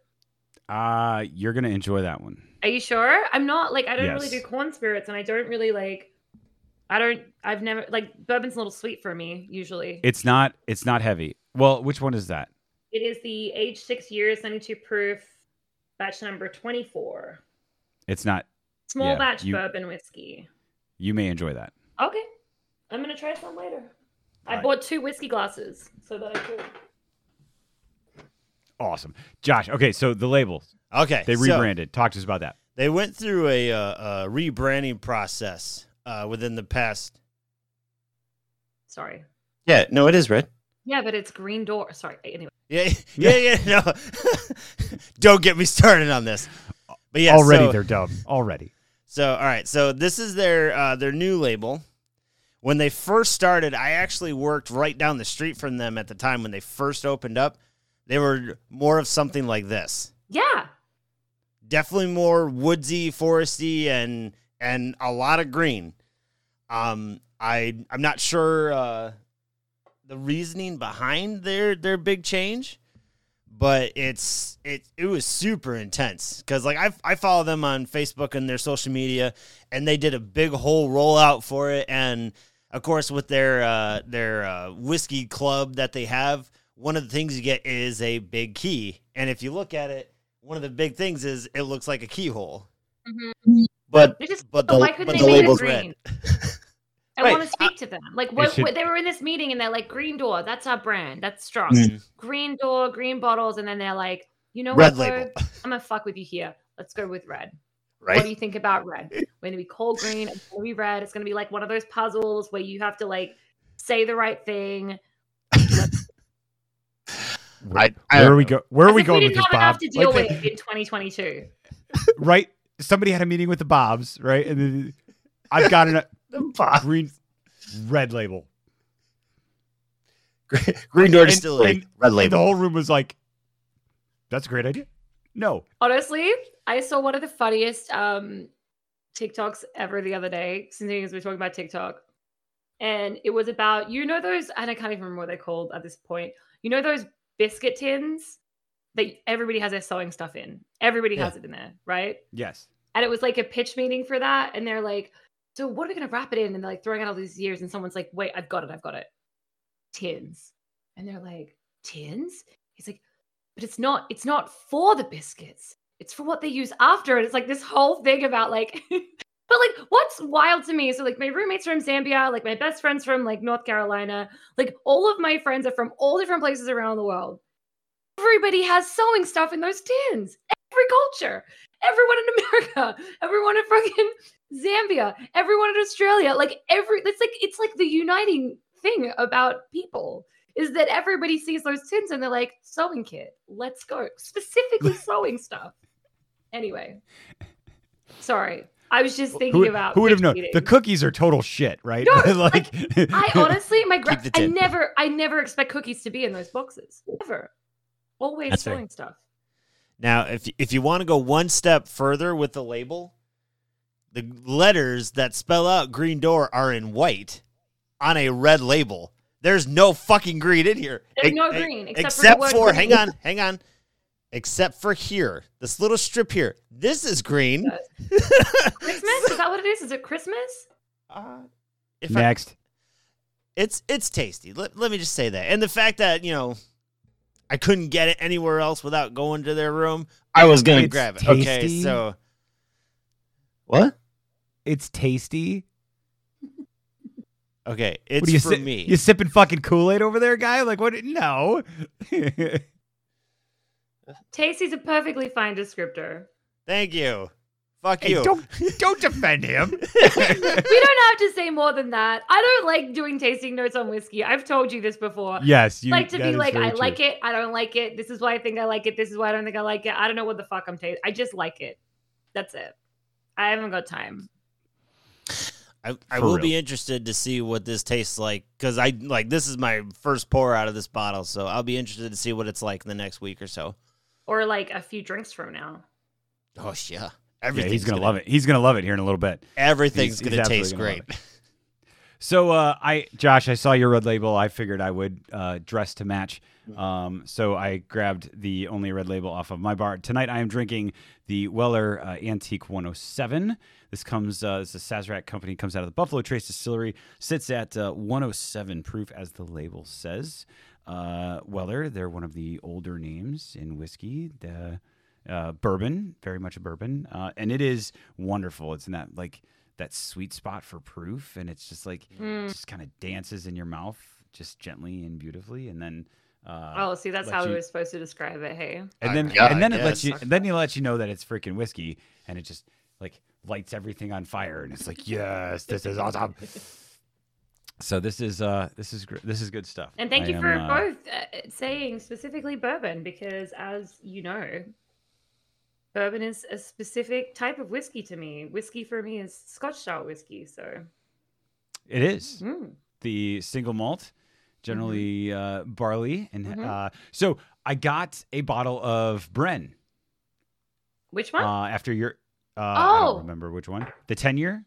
Uh, you're going to enjoy that one. Are you sure? I'm not like I don't really do corn spirits, and I don't really like. I don't. I've never like bourbon's a little sweet for me usually. It's not. It's not heavy. Well, which one is that? It is the age six years, 92 proof, batch number 24. It's not. Small Yeah, batch you- bourbon whiskey. You may enjoy that. Okay. I'm going to try some later. I Alright. bought two whiskey glasses so that I could. Awesome, Josh. Okay, so the labels Okay, they so rebranded. Talk to us about that. they went through a, uh, a rebranding process uh, within the past. Sorry. Yeah, no, it is red. Yeah, but it's green door. Sorry. Anyway. Yeah, (laughs) yeah, yeah. No, (laughs) don't get me started on this. But yeah, Already so- they're dumb. Already. So all right, so this is their uh, their new label. When they first started, I actually worked right down the street from them at the time when they first opened up. They were more of something like this. Yeah. Definitely more woodsy, foresty, and and a lot of green. Um, I I'm not sure uh, the reasoning behind their their big change, but it's it it was super intense because like I I follow them on Facebook and their social media, and they did a big whole rollout for it, and of course with their uh, their uh, whiskey club that they have, one of the things you get is a big key, and if you look at it, one of the big things is it looks like a keyhole, but just, but but the why couldn't but they the make it label's green? red. (laughs) I Right. want to speak to them. Like what, should- what- they were in this meeting and they're like, Green Door, that's our brand. That's strong. Mm. Green Door, green bottles, and then they're like, you know Red what? label. Bo? I'm gonna fuck with you here. Let's go with red. Right? What do you think about red? We're gonna be cold green. It's gonna be red. It's gonna be like one of those puzzles where you have to like say the right thing. Where, I where are we go? Where are we going we with didn't this, have enough Bob? to deal Like, with in 2022. (laughs) right? Somebody had a meeting with the Bobs, right? And then I've got an, a (laughs) green red label. Green Door And- Distillery, and- red And the whole room was like, "That's a great idea." No, Honestly, I saw one of the funniest um TikToks ever the other day. Since we were talking about TikTok, and it was about you know those and I can't even remember what they're called at this point. You know those biscuit tins that everybody has their sewing stuff in. Everybody has it in there, right? Yes. And it was like a pitch meeting for that, and they're like, "So what are we gonna wrap it in?" And they're like throwing out all these years, and someone's like, "Wait, I've got it, I've got it." Tins, and they're like, "Tins?" He's like, "But it's not. It's not for the biscuits. It's for what they use after." And it's like this whole thing about like. (laughs) But like, what's wild to me? So like, my roommates from Zambia, like my best friends from like North Carolina, like all of my friends are from all different places around the world. Everybody has sewing stuff in those tins. Every culture, everyone in (laughs) America, everyone in fucking Zambia, everyone in Australia, like every. It's like it's like the uniting thing about people is that everybody sees those tins and they're like sewing kit. Let's go specifically (laughs) sewing stuff. Anyway, sorry. I was just thinking Who, about who would have known? meetings. The cookies are total shit, right? No, (laughs) like, I (laughs) honestly, my gra- I never, I never expect cookies to be in those boxes. Never. Always That's fair. sewing stuff. Now, if if you want to go one step further with the label, the letters that spell out green door are in white on a red label. There's no fucking green in here. There's E- no green, except for except word for, hang on, hang on. Except for here, this little strip here. This is green. (laughs) Christmas? Is that what it is? Is it Christmas? Uh, if I- Next. it's it's tasty. Let, let me just say that. And the fact that, you know, I couldn't get it anywhere else without going to their room, I was gonna grab it. Okay, so What? It's tasty. okay, What it's are you for si- me. You sipping fucking Kool Aid over there, guy? Like what? No. (laughs) Tasty's a perfectly fine descriptor. Thank you. Fuck hey, you. don't don't defend him. (laughs) we don't have to say more than that. I don't like doing tasting notes on whiskey. I've told you this before. yes, you like to that be is like, very I true. like it. I don't like it. This is why I think I like it. This is why I don't think I like it. I don't know what the fuck I'm tasting. I just like it. That's it. I haven't got time. I, I For will real. be interested to see what this tastes like because I like this is my first pour out of this bottle, so I'll be interested to see what it's like in the next week or so. Or like a few drinks from now. Oh yeah, Yeah, he's gonna, love it. He's gonna love it here in a little bit. Everything's He's- he's gonna absolutely taste gonna great. So, uh, I, Josh, I saw your red label. I figured I would uh, dress to match. Mm. Um, so I grabbed the only red label off of my bar. Tonight I am drinking the Weller uh, Antique 107. This comes, uh, is a Sazerac company, comes out of the Buffalo Trace Distillery, sits at uh, 107 proof, as the label says. Uh, Weller, they're one of the older names in whiskey. The, uh, bourbon, very much a bourbon, uh, and it is wonderful. It's in that like that sweet spot for proof, and it's just like Mm. just kind of dances in your mouth, just gently and beautifully, and then uh, Oh, see, that's how you- we were supposed to describe it. Hey. and then Yeah, and then it lets you guess. then he lets you know that it's freaking whiskey, and it just like lights everything on fire, and it's like yes, this is awesome. (laughs) So this is uh this is this is good stuff. And thank I you am, for uh, both uh, saying specifically bourbon, because as you know, bourbon is a specific type of whiskey to me. Whiskey for me is Scotch style whiskey. So, It is mm. the single malt, generally uh, barley, and Mhm. uh, so I got a bottle of Brenne which one? uh, after your. Uh, I Oh. don't remember which one. The ten year.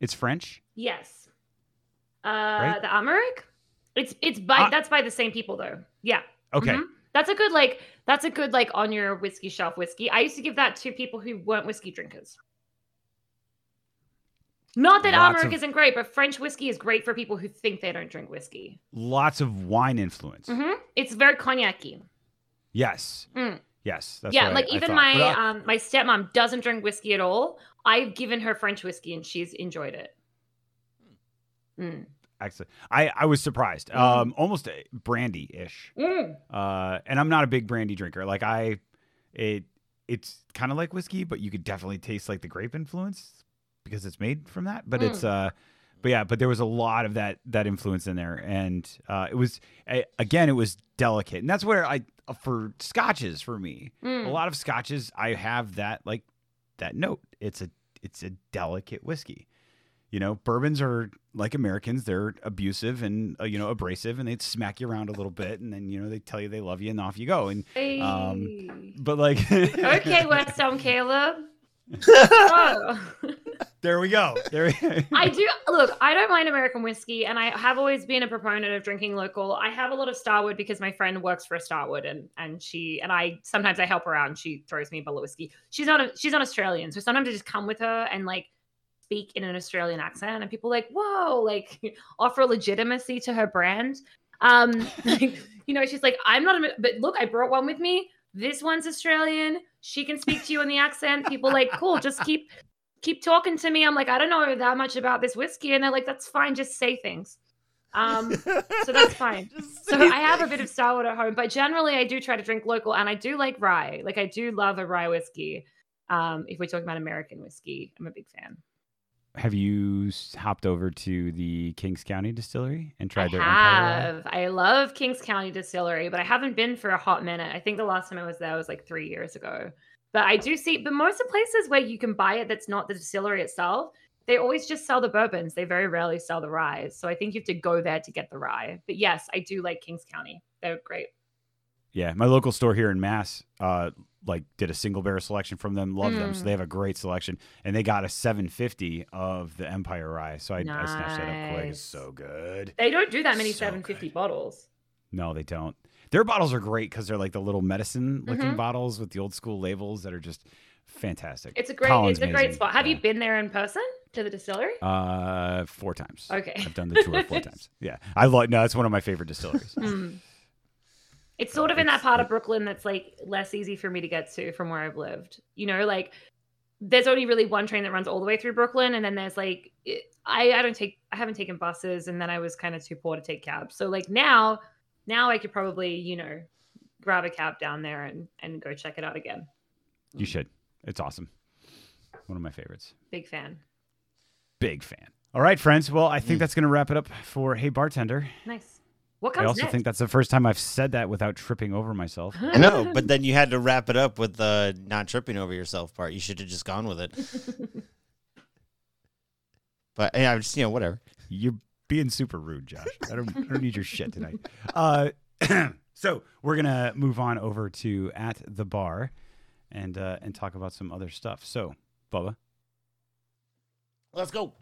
It's French. yes. Uh, Right? the Armorik. It's it's by Ah. that's by the same people though. Yeah. Okay. Mhm. That's a good like that's a good like on your whiskey shelf whiskey. I used to give that to people who weren't whiskey drinkers. Not that Lots Armorik of- isn't great, but French whiskey is great for people who think they don't drink whiskey. Lots of wine influence. hmm It's very cognac-y. Yes. Mm. Yes. That's yeah, like I even thought. my I- um my stepmom doesn't drink whiskey at all. I've given her French whiskey and she's enjoyed it. Mm. Excellent. I, I was surprised. Mm. Um, almost brandy ish. Mm. Uh, and I'm not a big brandy drinker. Like I, it it's kind of like whiskey, but you could definitely taste like the grape influence because it's made from that. But it's uh, but yeah, but there was a lot of that that influence in there, and uh, it was a- again, it was delicate, and that's where I for scotches for me, Mm. a lot of scotches I have that like that note. It's a it's a delicate whiskey. You know, bourbons are like Americans; they're abusive and uh, you know abrasive, and they smack you around a little bit, and then you know they tell you they love you, and off you go. And Hey. um, but like, (laughs) okay, West Elm Caleb. (laughs) Oh. There we go. There. we- (laughs) I do look. I don't mind American whiskey, and I have always been a proponent of drinking local. I have a lot of Starward because my friend works for a Starward, and and she and I sometimes I help her out, and she throws me a bottle of whiskey. She's not a, she's not Australian, so sometimes I just come with her and like speak in an Australian accent, and people like whoa, like (laughs) offer legitimacy to her brand. Um, (laughs) like, you know, she's like, I'm not, a, but look, I brought one with me. This one's Australian. She can speak to you in the accent. People like, cool, just keep keep talking to me. I'm like, I don't know that much about this whiskey. And they're like, that's fine. Just say things. Um, so that's (laughs) fine. So I have a bit of Starward at home, but generally I do try to drink local and I do like rye. Like I do love a rye whiskey. Um, if we're talking about American whiskey, I'm a big fan. Have you hopped over to the Kings County distillery and tried I their Empire have. I love Kings County Distillery, but I haven't been for a hot minute. I think the last time I was there was like three years ago. But I do see, but most of the places where you can buy it that's not the distillery itself, they always just sell the bourbons. They very rarely sell the rye. So I think you have to go there to get the rye. But yes, I do like Kings County. They're great. Yeah, my local store here in Mass, uh, like did a single barrel selection from them. Love them, so Mm. they have a great selection, and they got a 750 of the Empire Rye. So I, I snatched that up quick. It's so good. They don't do that many So 750 good. bottles. No, they don't. Their bottles are great because they're like the little medicine looking Mhm. bottles with the old school labels that are just fantastic. It's a great, Colin's it's a great spot. Have Yeah. you been there in person to the distillery? Uh, four times. Okay. I've done the tour four (laughs) times. Yeah, I love. No, it's one of my favorite distilleries. Mm. It's sort of in that part of Brooklyn that's like less easy for me to get to from where I've lived. You know, like there's only really one train that runs all the way through Brooklyn, and then there's like it- I I don't take I haven't taken buses, and then I was kind of too poor to take cabs. So like now now I could probably you know grab a cab down there and and go check it out again. You should. It's awesome. One of my favorites. Big fan. Big fan. All right, friends. Well, I think Mm. that's going to wrap it up for Hey Bartender. Nice. What I also next? think that's the first time I've said that without tripping over myself. (laughs) I know, but then you had to wrap it up with the not tripping over yourself part. You should have just gone with it. (laughs) But yeah, I'm just you know whatever. You're being super rude, Josh. I don't, I don't need your shit tonight. Uh, (clears throat) so we're gonna move on over to at the bar, and uh, and talk about some other stuff. So, Bubba, Let's go.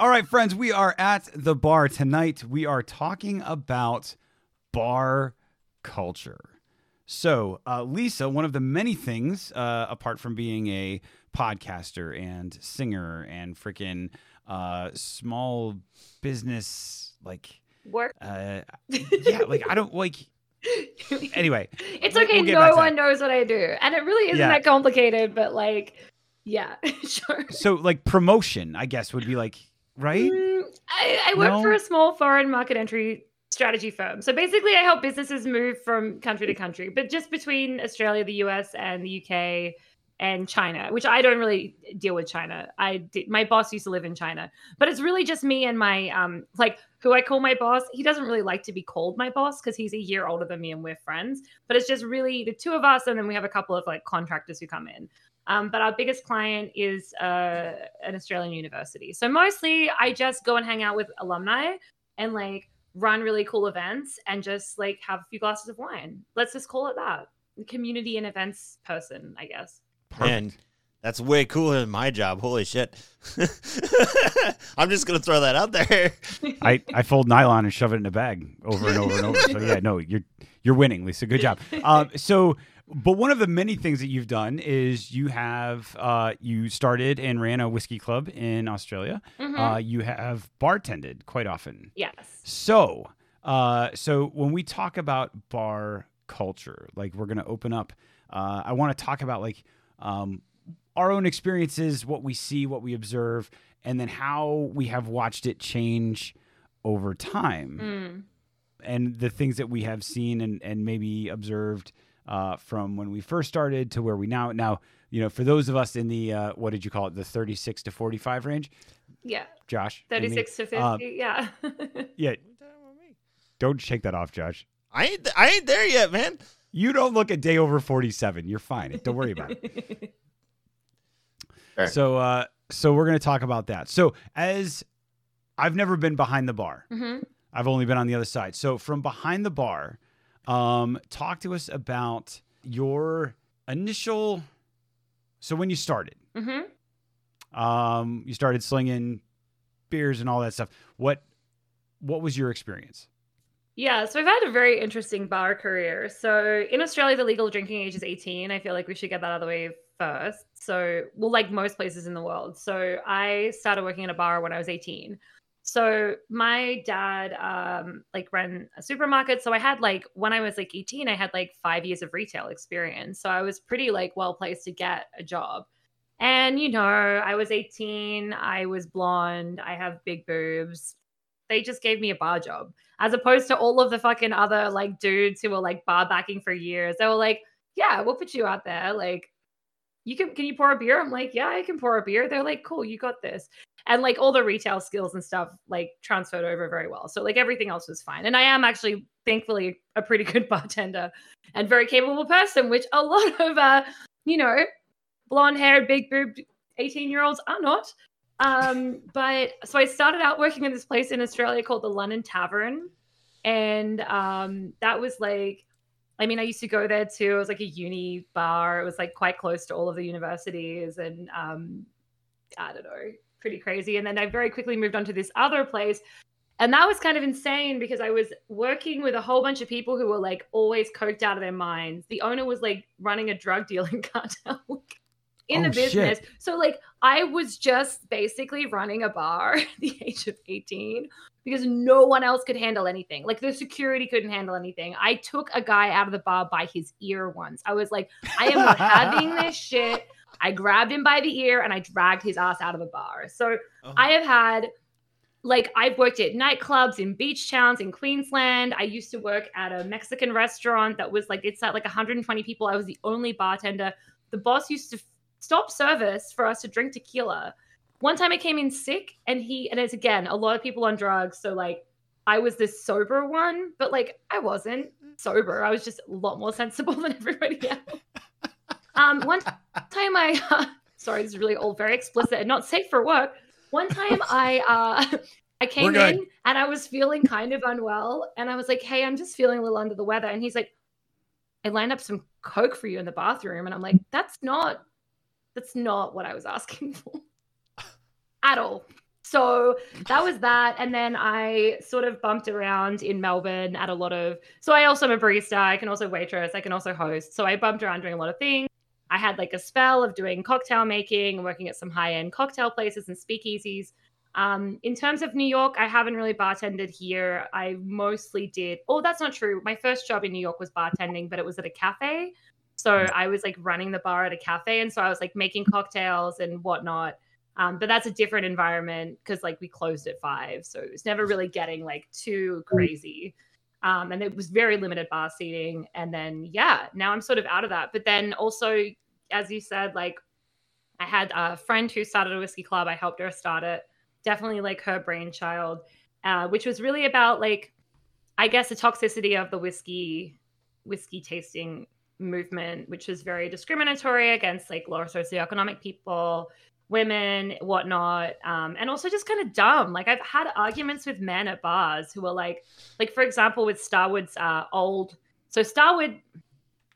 All right, friends, we are at the bar tonight. We are talking about bar culture. So, uh, Lisa, one of the many things, uh, apart from being a podcaster and singer and freaking uh, small business, like, Work. uh, yeah, like I don't like. (laughs) Anyway, It's okay. we'll no one knows what I do, and it really isn't Yeah. that complicated. But like, yeah, (laughs) sure. so like promotion, I guess would be like right. Mm, I, I work No? for a small foreign market entry strategy firm. So basically, I help businesses move from country to country, but just between Australia, the US, and the UK and China, which I don't really deal with China. I did, my boss used to live in China, but it's really just me and my um like who I call my boss. He doesn't really like to be called my boss because he's a year older than me and we're friends. But it's just really the two of us, and then we have a couple of like contractors who come in. Um, but our biggest client is uh, an Australian university. So mostly I just go and hang out with alumni and like run really cool events and just like have a few glasses of wine. Let's just call it that. Community and events person, I guess. And that's way cooler than my job. Holy shit. (laughs) I'm just gonna throw that out there. (laughs) I, I fold nylon and shove it in a bag over and over and over. So yeah, no, you're you're winning, Lisa. Good job. Um, (laughs) so, but one of the many things that you've done is you have uh, you started and ran a whiskey club in Australia. Mhm. Uh, you have bartended quite often. yes. So, uh, so when we talk about bar culture, like we're gonna open up, uh, I want to talk about like um, our own experiences, what we see, what we observe, and then how we have watched it change over time, Mm. and the things that we have seen and and maybe observed uh, from when we first started to where we now now. You know, for those of us in the uh, what did you call it, the thirty-six to forty-five range, Yeah. Josh, and me, 36 to 50. uh, yeah. (laughs) yeah, don't shake that off, Josh. I ain't I ain't there yet, man. You don't look a day over 47. You're fine. Don't worry about it. (laughs) Fair. So, uh, so we're going to talk about that. So, as I've never been behind the bar, hmm I've only been on the other side. So from behind the bar, um, talk to us about your initial. So when you started, Mm-hmm. um, you started slinging beers and all that stuff. What what was your experience? Yeah, so I've had a very interesting bar career. So in Australia, the legal drinking age is 18. I feel like we should get that out of the way first. So, well, like most places in the world. So I started working in a bar when I was 18. So my dad um like ran a supermarket. So I had like when I was like 18, I had like five years of retail experience. So I was pretty like well placed to get a job. And you know, I was 18, I was blonde, I have big boobs. They just gave me a bar job as opposed to all of the fucking other like dudes who were like bar backing for years. They were like, "Yeah, we'll put you out there. Like, you can can you pour a beer?" I'm like, "Yeah, I can pour a beer." They're like, "Cool, you got this." And like all the retail skills and stuff like transferred over very well. So like everything else was fine. And I am actually thankfully a pretty (laughs) good bartender and very capable person, which a lot of uh, you know, blonde-haired, big boobed 18-year-olds are not. Um, but so I started out working in this place in Australia called the London Tavern. And um, that was like, I mean, I used to go there too. It was like a uni bar. It was like quite close to all of the universities. And um, I don't know, pretty crazy. And then I very quickly moved on to this other place. And that was kind of insane because I was working with a whole bunch of people who were like always coked out of their minds. The owner was like running a drug dealing (laughs) cartel in Oh, the shit. business. So like I was just basically running a bar (laughs) at the age of 18 because no one else could handle anything. Like the security couldn't handle anything. I took a guy out of the bar by his ear once. I was like, I am not having (laughs) this shit. I grabbed him by the ear and I dragged his ass out of the bar. So Oh. I have had like I've worked at nightclubs in beach towns in Queensland. I used to work at a Mexican restaurant that was like it's at like 120 people. I was the only bartender. The boss used to f- stop service for us to drink tequila. One time I came in sick and he and it's again a lot of people on drugs, so like I was this sober one, but like I wasn't sober. I was just a lot more (laughs) sensible than everybody else. Um, one time I, (laughs) uh, sorry, this is really all very explicit and not safe for work. One time I, uh, (laughs) I came in and I was feeling kind of unwell, and I was like, "Hey, I'm just feeling a little under the weather." And he's like, "I lined up some coke for you in the bathroom," and I'm like, "That's not, that's not what I was asking (laughs) for at all." So that was that. And then I sort of bumped around in Melbourne at a lot of. So I also am a barista. I can also waitress. I can also host. So I bumped around doing a lot of things. I had like a spell of doing cocktail making and working at some high end cocktail places and speakeasies. Um, in terms of New York, I haven't really bartended here. I mostly did. Oh, that's not true. My first job in New York was bartending, but it was at a cafe. So I was like running the bar at a cafe. And so I was like making cocktails and whatnot. Um, but that's a different environment because like we closed at five. So it was never really getting like too crazy. Um, and it was very limited bar seating. And then, yeah, now I'm sort of out of that. But then also, as you said, like I had a friend who started a whiskey club. I helped her start it. Definitely like her brainchild, uh, which was really about like, I guess, the toxicity of the whiskey, whiskey tasting movement, which was very discriminatory against like lower socioeconomic people, women, whatnot, um, and also just kind of dumb. Like I've had arguments with men at bars who are like, like for example, with Starward's uh, old. So Starward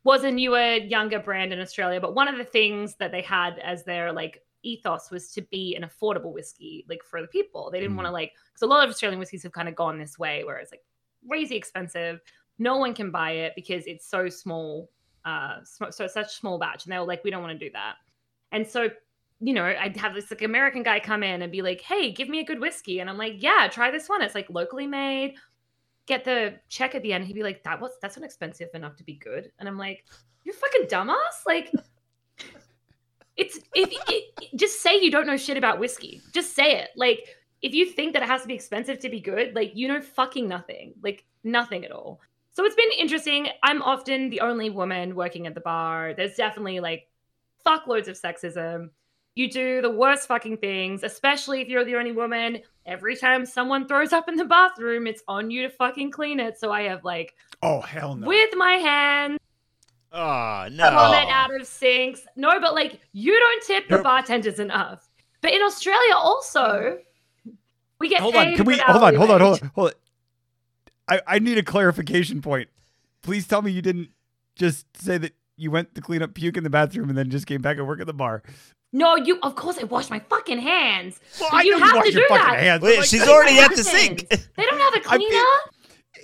was a newer, younger brand in Australia, but one of the things that they had as their like ethos was to be an affordable whiskey, like for the people. They didn't Mm. want to like because a lot of Australian whiskeys have kind of gone this way, where it's like crazy expensive. No one can buy it because it's so small, uh, sm- so it's such small batch, and they were like, we don't want to do that. And so, you know, I'd have this like American guy come in and be like, hey, give me a good whiskey, and I'm like, yeah, try this one. It's like locally made. Get the check at the end. He'd be like, that was that's not expensive enough to be good, and I'm like, you're fucking dumbass, like. It's if it, just say you don't know shit about whiskey. Just say it. Like if you think that it has to be expensive to be good, like you know fucking nothing. Like nothing at all. So it's been interesting. I'm often the only woman working at the bar. There's definitely like fuckloads of sexism. You do the worst fucking things, especially if you're the only woman. Every time someone throws up in the bathroom, it's on you to fucking clean it. So I have like Oh hell no! with my hands Oh no. vomit out of sinks. No, but like you don't tip the bartenders enough. But in Australia also, we get hold paid on, can we hold on, hold on, hold on, hold on. I, I need a clarification point. Please tell me you didn't just say that you went to clean up puke in the bathroom and then just came back and work at the bar. No, you. Of course, I wash my fucking hands. Well, I you know have wash to your do fucking that. hands. Wait, like, she's already at the sink. (laughs) They don't have a I feel- cleaner.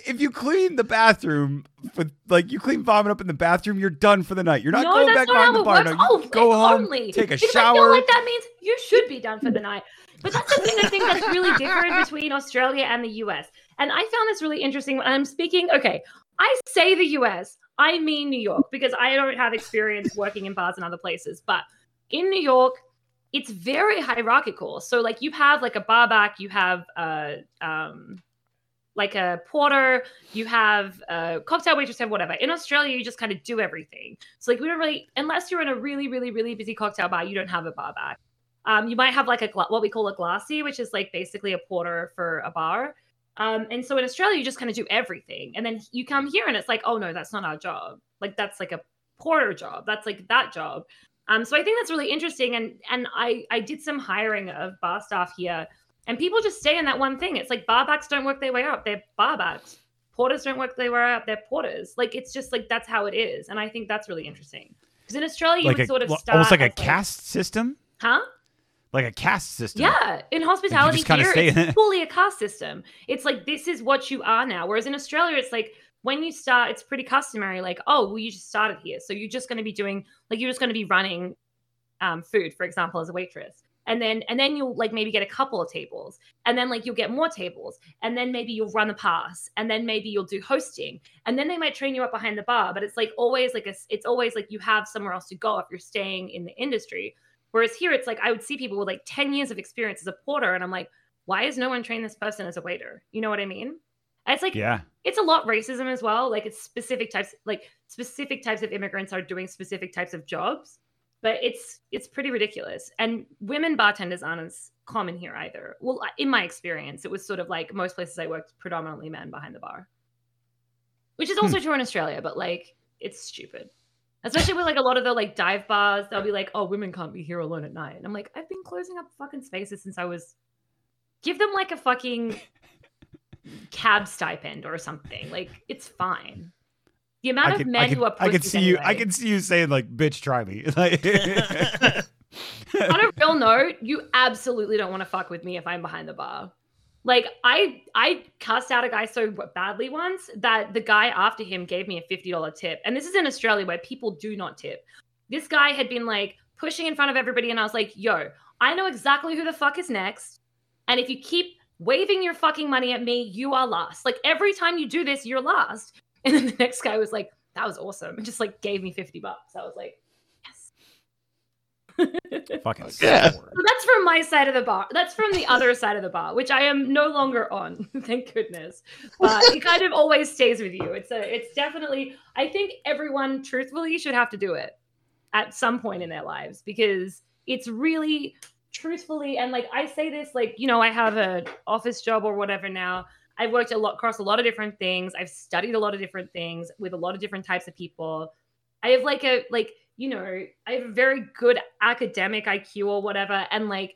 If you clean the bathroom with like you clean vomit up in the bathroom, you're done for the night. You're not no, going back not behind the bar. works. No, you oh, go home, only. take a because I shower. feel like that means you should be done for the night. But that's the thing I think that's really (laughs) different between Australia and the US. And I found this really interesting when I'm speaking. Okay, I say the US, I mean New York because I don't have experience working in bars and other places. But in New York, it's very hierarchical. So like you have like a bar back, you have uh um like a porter, you have a cocktail waitress, have whatever. In Australia, you just kind of do everything. So like we don't really, unless you're in a really, really, really busy cocktail bar, you don't have a bar back. Um, you might have like a what we call a glassy, which is like basically a porter for a bar. Um, and so in Australia, you just kind of do everything, and then you come here and it's like, oh no, that's not our job. Like that's like a porter job. That's like that job. Um, so I think that's really interesting, and and I I did some hiring of bar staff here, and people just stay in that one thing. It's like barbacks don't work their way up; they're barbacks. Porters don't work their way up; they're porters. Like it's just like that's how it is, and I think that's really interesting. Because in Australia, you would a, sort of start almost like a as, caste system, huh? Like a caste system. Yeah, in hospitality here, stay it's it. fully a caste system. It's like this is what you are now. Whereas in Australia, it's like when you start, it's pretty customary. Like, oh, well, you just started here, so you're just going to be doing like you're just going to be running um, food, for example, as a waitress, and then and then you'll like maybe get a couple of tables, and then like you'll get more tables, and then maybe you'll run the pass, and then maybe you'll do hosting, and then they might train you up behind the bar. But it's like always like a, it's always like you have somewhere else to go if you're staying in the industry. Whereas here, it's like I would see people with like 10 years of experience as a porter, and I'm like, why is no one trained this person as a waiter? You know what I mean? And It's like Yeah. it's a lot racism as well. Like it's specific types, like specific types of immigrants are doing specific types of jobs, but it's it's pretty ridiculous. And women bartenders aren't as common here either. Well, in my experience, it was sort of like most places I worked, predominantly men behind the bar, which is hmm. also true in Australia. But like, it's stupid. Especially with like a lot of the like dive bars, they'll be like, "Oh, women can't be here alone at night," and I'm like, "I've been closing up fucking spaces since I was." Give them like a fucking (laughs) cab stipend or something. Like it's fine. The amount I of men can, who are I can pussies see you. I anyway. can see you saying like, "Bitch, try me." (laughs) Like, On a real note, you absolutely don't want to fuck with me if I'm behind the bar. Like I I cussed out a guy so badly once that the guy after him gave me a $50 tip. And this is in Australia where people do not tip. This guy had been like pushing in front of everybody and I was like, "Yo, I know exactly who the fuck is next. And if you keep waving your fucking money at me, you are last. Like every time you do this, you're last." (laughs) And then the next guy was like, "That was awesome." And just like gave me 50 bucks. I was like. Fucking (laughs) Yeah. sour. So that's from my side of the bar. That's from the other side of the bar, which I am no longer on. (laughs) Thank goodness. But it kind of always stays with you. It's a. It's definitely. I think everyone, truthfully, should have to do it at some point in their lives because it's really, truthfully, and like I say this, like you know, I have an office job or whatever now. I've worked a lot across a lot of different things. I've studied a lot of different things with a lot of different types of people. I have like a like you know I have a very good academic IQ or whatever, and like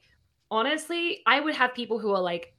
honestly, I would have people who are like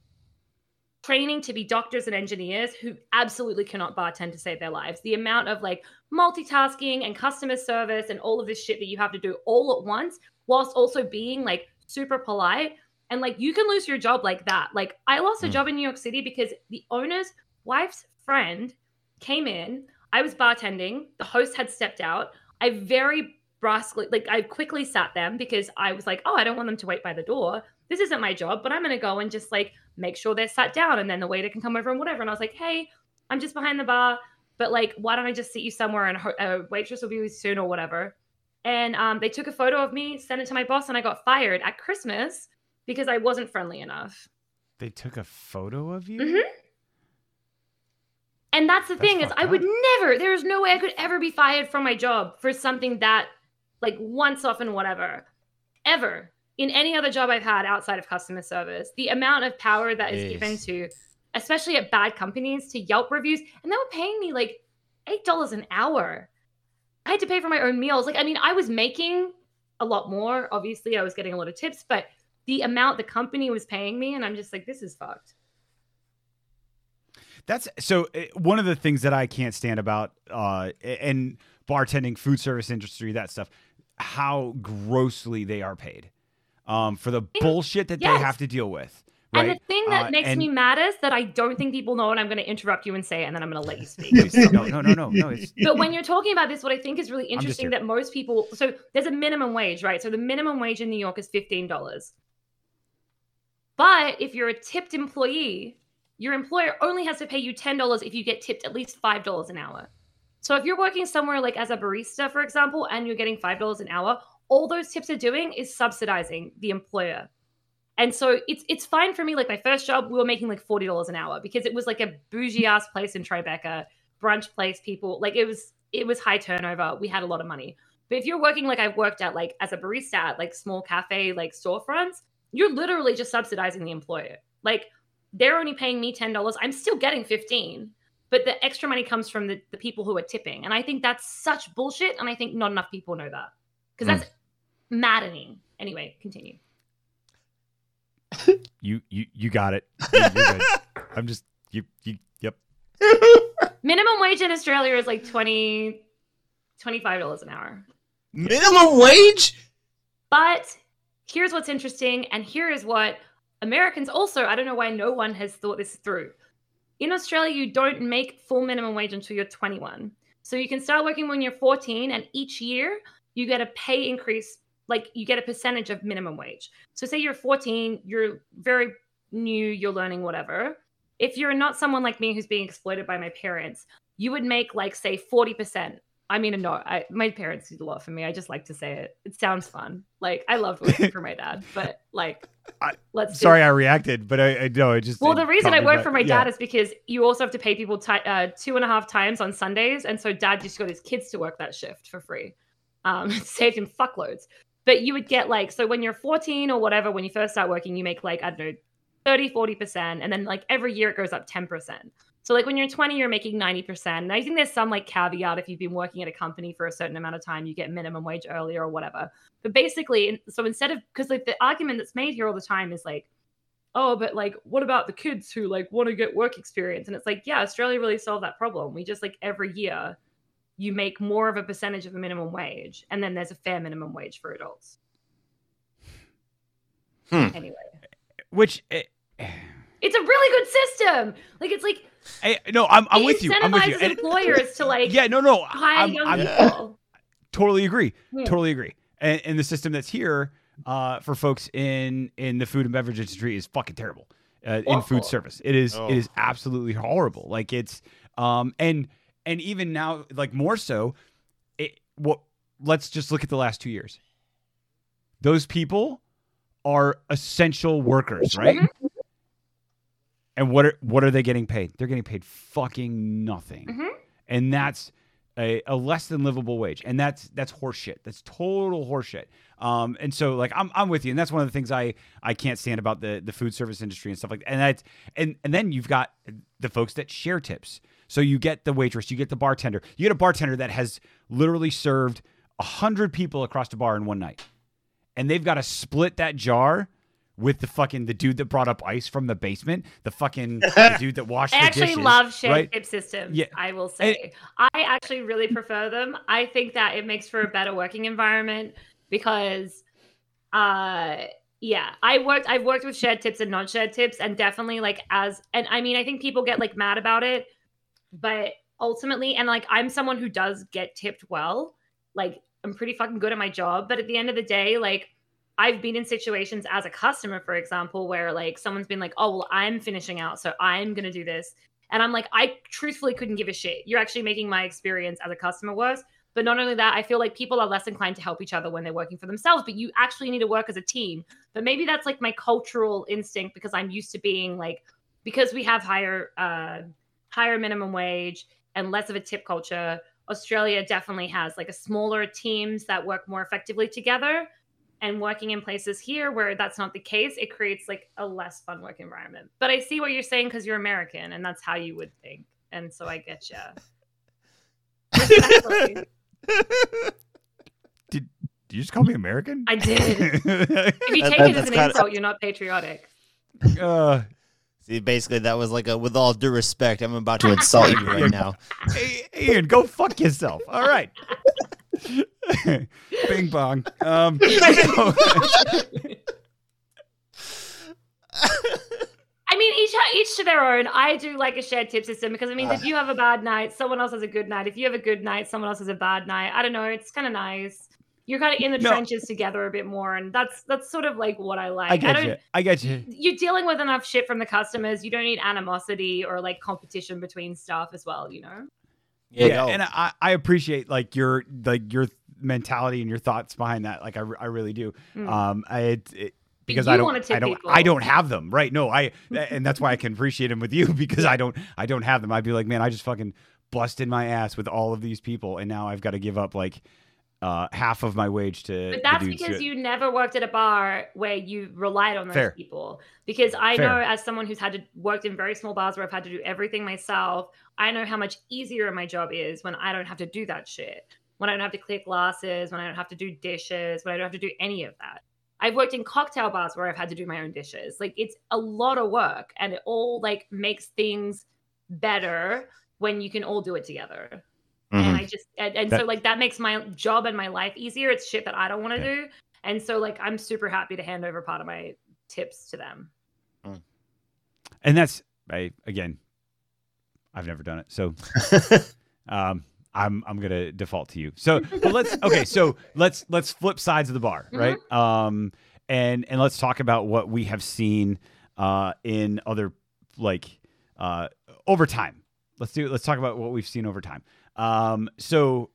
training to be doctors and engineers who absolutely cannot bartend to save their lives. The amount of like multitasking and customer service and all of this shit that you have to do all at once, whilst also being like super polite. And like you can lose your job like that. Like I lost a Mm. job in New York City because the owner's wife's friend came in. I was bartending. The host had stepped out. I very brusquely, like I quickly sat them because I was like, oh, I don't want them to wait by the door. This isn't my job, but I'm gonna go and just like make sure they're sat down, and then the waiter can come over and whatever. And I was like, hey, I'm just behind the bar, but like, why don't I just sit you somewhere and a waitress will be with you soon or whatever. And um, they took a photo of me, sent it to my boss, and I got fired at Christmas because I wasn't friendly enough. They took a photo of you. Mhm. And that's the That's thing is, I would never. There's no way I could ever be fired from my job for something that, like, once off and whatever, ever in any other job I've had outside of customer service. The amount of power that is given to, especially at bad companies, to Yelp reviews, and they were paying me like eight dollars an hour. I had to pay for my own meals. Like, I mean, I was making a lot more. Obviously, I was getting a lot of tips, but the amount the company was paying me, and I'm just like, this is fucked. That's so. uh, One of the things that I can't stand about uh, and bartending, food service industry, that stuff, how grossly they are paid um, for the bullshit that they have to deal with. Right? And the thing that Uh, makes and- me is that I don't think people know, and I'm going to interrupt you and say it, and then I'm going to let you speak. (laughs) No, no, no, no, no. It's, (laughs) but when you're talking about this, what I think is really interesting that most people so there's a minimum wage, right? So the minimum wage in New York is fifteen dollars. But if you're a tipped employee, your employer only has to pay you ten dollars if you get tipped at least five dollars an hour. So if you're working somewhere like as a barista, for example, and you're getting five dollars an hour, all those tips are doing is subsidizing the employer. And so it's it's fine for me. Like my first job, we were making like forty dollars an hour because it was like a bougie ass place in Tribeca, brunch place. People like it was it was high turnover. We had a lot of money. But if you're working like I've worked at like as a barista at like small cafe like storefronts, you're literally just subsidizing the employer. Like they're only paying me ten dollars. I'm still getting fifteen, but the extra money comes from the, the people who are tipping. And I think that's such bullshit. And I think not enough people know that because that's maddening. Anyway, continue. you, you, you got it. (laughs) You- You're good. I'm just you, you. Yep. (laughs) Minimum wage in Australia is like 20 $25 an hour. Minimum wage? But here's what's interesting, and here is what Americans also, I don't know why no one has thought this through. In Australia, you don't make full minimum wage until you're 21. So you can start working when you're 14, and each year you get a pay increase, like you get a percentage of minimum wage. So say you're 14, you're very new, you're learning whatever. If you're not someone like me who's being exploited by my parents, you would make like say 40%. I mean, no, I, my parents did a lot for me. I just like to say it. It sounds fun. Like I loved working for my dad, (laughs) but like, I- let's. Sorry, I reacted, but I, I know I just. Well, the reason I work for my yeah. dad is because you also have to pay people ti uh, two and a half times on Sundays, and so dad just got his kids to work that shift for free. Um, (laughs) saved him fuckloads. But you would get like, so when you're 14 or whatever, when you first start working, you make like, I don't know, 30, 40%. And then like every year it goes up 10%. So like when you're 20, you're making 90%. And I think there's some like caveat if you've been working at a company for a certain amount of time, you get minimum wage earlier or whatever. But basically, so instead of, because like the argument that's made here all the time is like, oh, but like, what about the kids who like want to get work experience? And it's like, yeah, Australia really solved that problem. We just like every year you make more of a percentage of the minimum wage, and then there's a fair minimum wage for adults. Hmm. Anyway, Which, eh, it's a really good system. Like it's like no, I'm, I'm with you. I'm with you. incentivizes And- employers to like yeah, no, no, hire I'm, young I'm people. totally agree. Hmm. Totally agree. And, and the system that's here uh, for folks in in the food and beverage industry is fucking terrible. Uh, in food service, it is Oh. it is absolutely horrible. Like it's um and and even now, like more so, it what let's just look at the last two years. Those people are essential workers, right? Mhm. And what are what are they getting paid? They're getting paid fucking nothing, Mhm. and that's a, a less than livable wage, and that's that's horseshit. That's total horseshit. Um, and so like I'm I'm with you, and that's one of the things I I can't stand about the the food service industry and stuff like that. And that's and and then you've got the folks that share tips. So you get the waitress, you get the bartender, you get a bartender that has literally served a hundred people across the bar in one night, and they've got to split that jar with the fucking the dude that brought up ice from the basement, the fucking (laughs) the dude that washed I the actually dishes, love shared right? tip systems. Yeah. I will say. I actually really prefer them. I think that it makes for a better working environment because uh yeah, I worked I've worked with shared tips and non shared tips and definitely like as and I mean I think people get like mad about it, but ultimately and like I'm someone who does get tipped well. Like I'm pretty fucking good at my job, but at the end of the day like I've been in situations as a customer, for example, where like someone's been like, oh, well, I'm finishing out, so I'm going to do this. And I'm like, I truthfully couldn't give a shit. You're actually making my experience as a customer worse. But not only that, I feel like people are less inclined to help each other when they're working for themselves, but you actually need to work as a team. But maybe that's like my cultural instinct because I'm used to being like, because we have higher, uh, higher minimum wage and less of a tip culture. Australia definitely has like a smaller teams that work more effectively together and working in places here where that's not the case, it creates like a less fun work environment. But I see what you're saying because you're American and that's how you would think. And so I get you. Respectfully. (laughs) Did you just call me American? I did. (laughs) If you That- take that- it as that's an kinda- insult, you're not patriotic. uh, See, basically, that was like a with all due respect, I'm about to insult you right now. Hey, Ian, go fuck yourself. All right. (laughs) Bing bong. Um, so- (laughs) I mean, each each to their own. I do like a shared tip system because it means if you have a bad night, someone else has a good night. If you have a good night, someone else has a bad night. I don't know. It's kind of nice. You're kind of in the No. trenches together a bit more, and that's that's sort of like what I like. I get don't. you. I get you. You're dealing with enough shit from the customers. You don't need animosity or like competition between staff as well. You know. yeah, and I, I appreciate like your like your mentality and your thoughts behind that. Like I, I really do. Mm. Um, I it, it- because I don't wanna tip I don't people. I don't have them right. No, I (laughs) and that's why I can appreciate them with you (laughs) because I don't I don't have them. I'd be like, man, I just fucking busted my ass with all of these people, and now I've got to give up like uh half of my wage to. But that's because you never worked at a bar where you relied on those Fair. people. Because I Fair. know, as someone who's had to worked in very small bars where I've had to do everything myself, I know how much easier my job is when I don't have to do that shit. When I don't have to clear glasses, when I don't have to do dishes, when I don't have to do any of that. I've worked in cocktail bars where I've had to do my own dishes. Like it's a lot of work, and it all like makes things better when you can all do it together and I just and, and so like that makes my job and my life easier. It's shit that I don't want to do, and so like I'm super happy to hand over part of my tips to them. and that's I again, I've never done it, so (laughs) um, I'm I'm gonna default to you. So, but let's okay. So let's let's flip sides of the bar, right? Um, and and let's talk about what we have seen uh in other like uh over time. Let's do let's talk about what we've seen over time. Um, so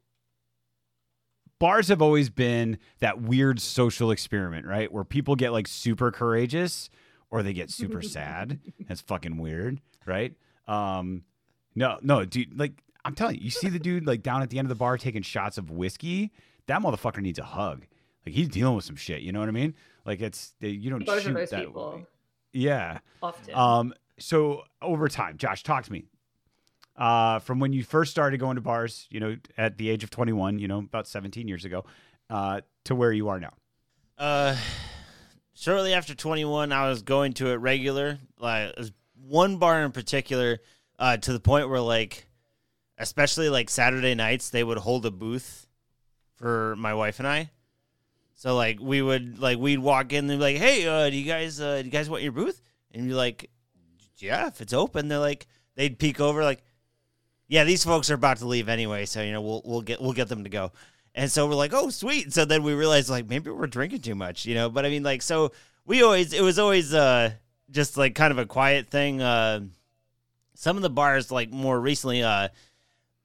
bars have always been that weird social experiment, right? Where people get like super courageous or they get super (laughs) sad. That's fucking weird, right? Um, no, no, dude, like I'm telling you, you see the (laughs) dude like down at the end of the bar taking shots of whiskey. That motherfucker needs a hug. Like he's dealing with some shit. You know what I mean? Like it's they, you don't Both shoot that people way. Yeah. often. Um. So over time, Josh, talk to me. Uh, from when you first started going to bars, you know, at the age of 21, you know, about 17 years ago, uh, to where you are now. Uh, shortly after 21, I was going to it regular. Like one bar in particular, uh, to the point where like, especially like Saturday nights, they would hold a booth for my wife and I. So like we would like we'd walk in and be like, "Hey, uh, do you guys uh, do you guys want your booth?" And you're like, "Yeah, if it's open." They're like, they'd peek over like, "Yeah, these folks are about to leave anyway, so you know we'll we'll get we'll get them to go." And so we're like, oh, sweet. So then we realized like maybe we're drinking too much, you know. But I mean, like, so we always it was always uh just like kind of a quiet thing. Uh, some of the bars like more recently, uh,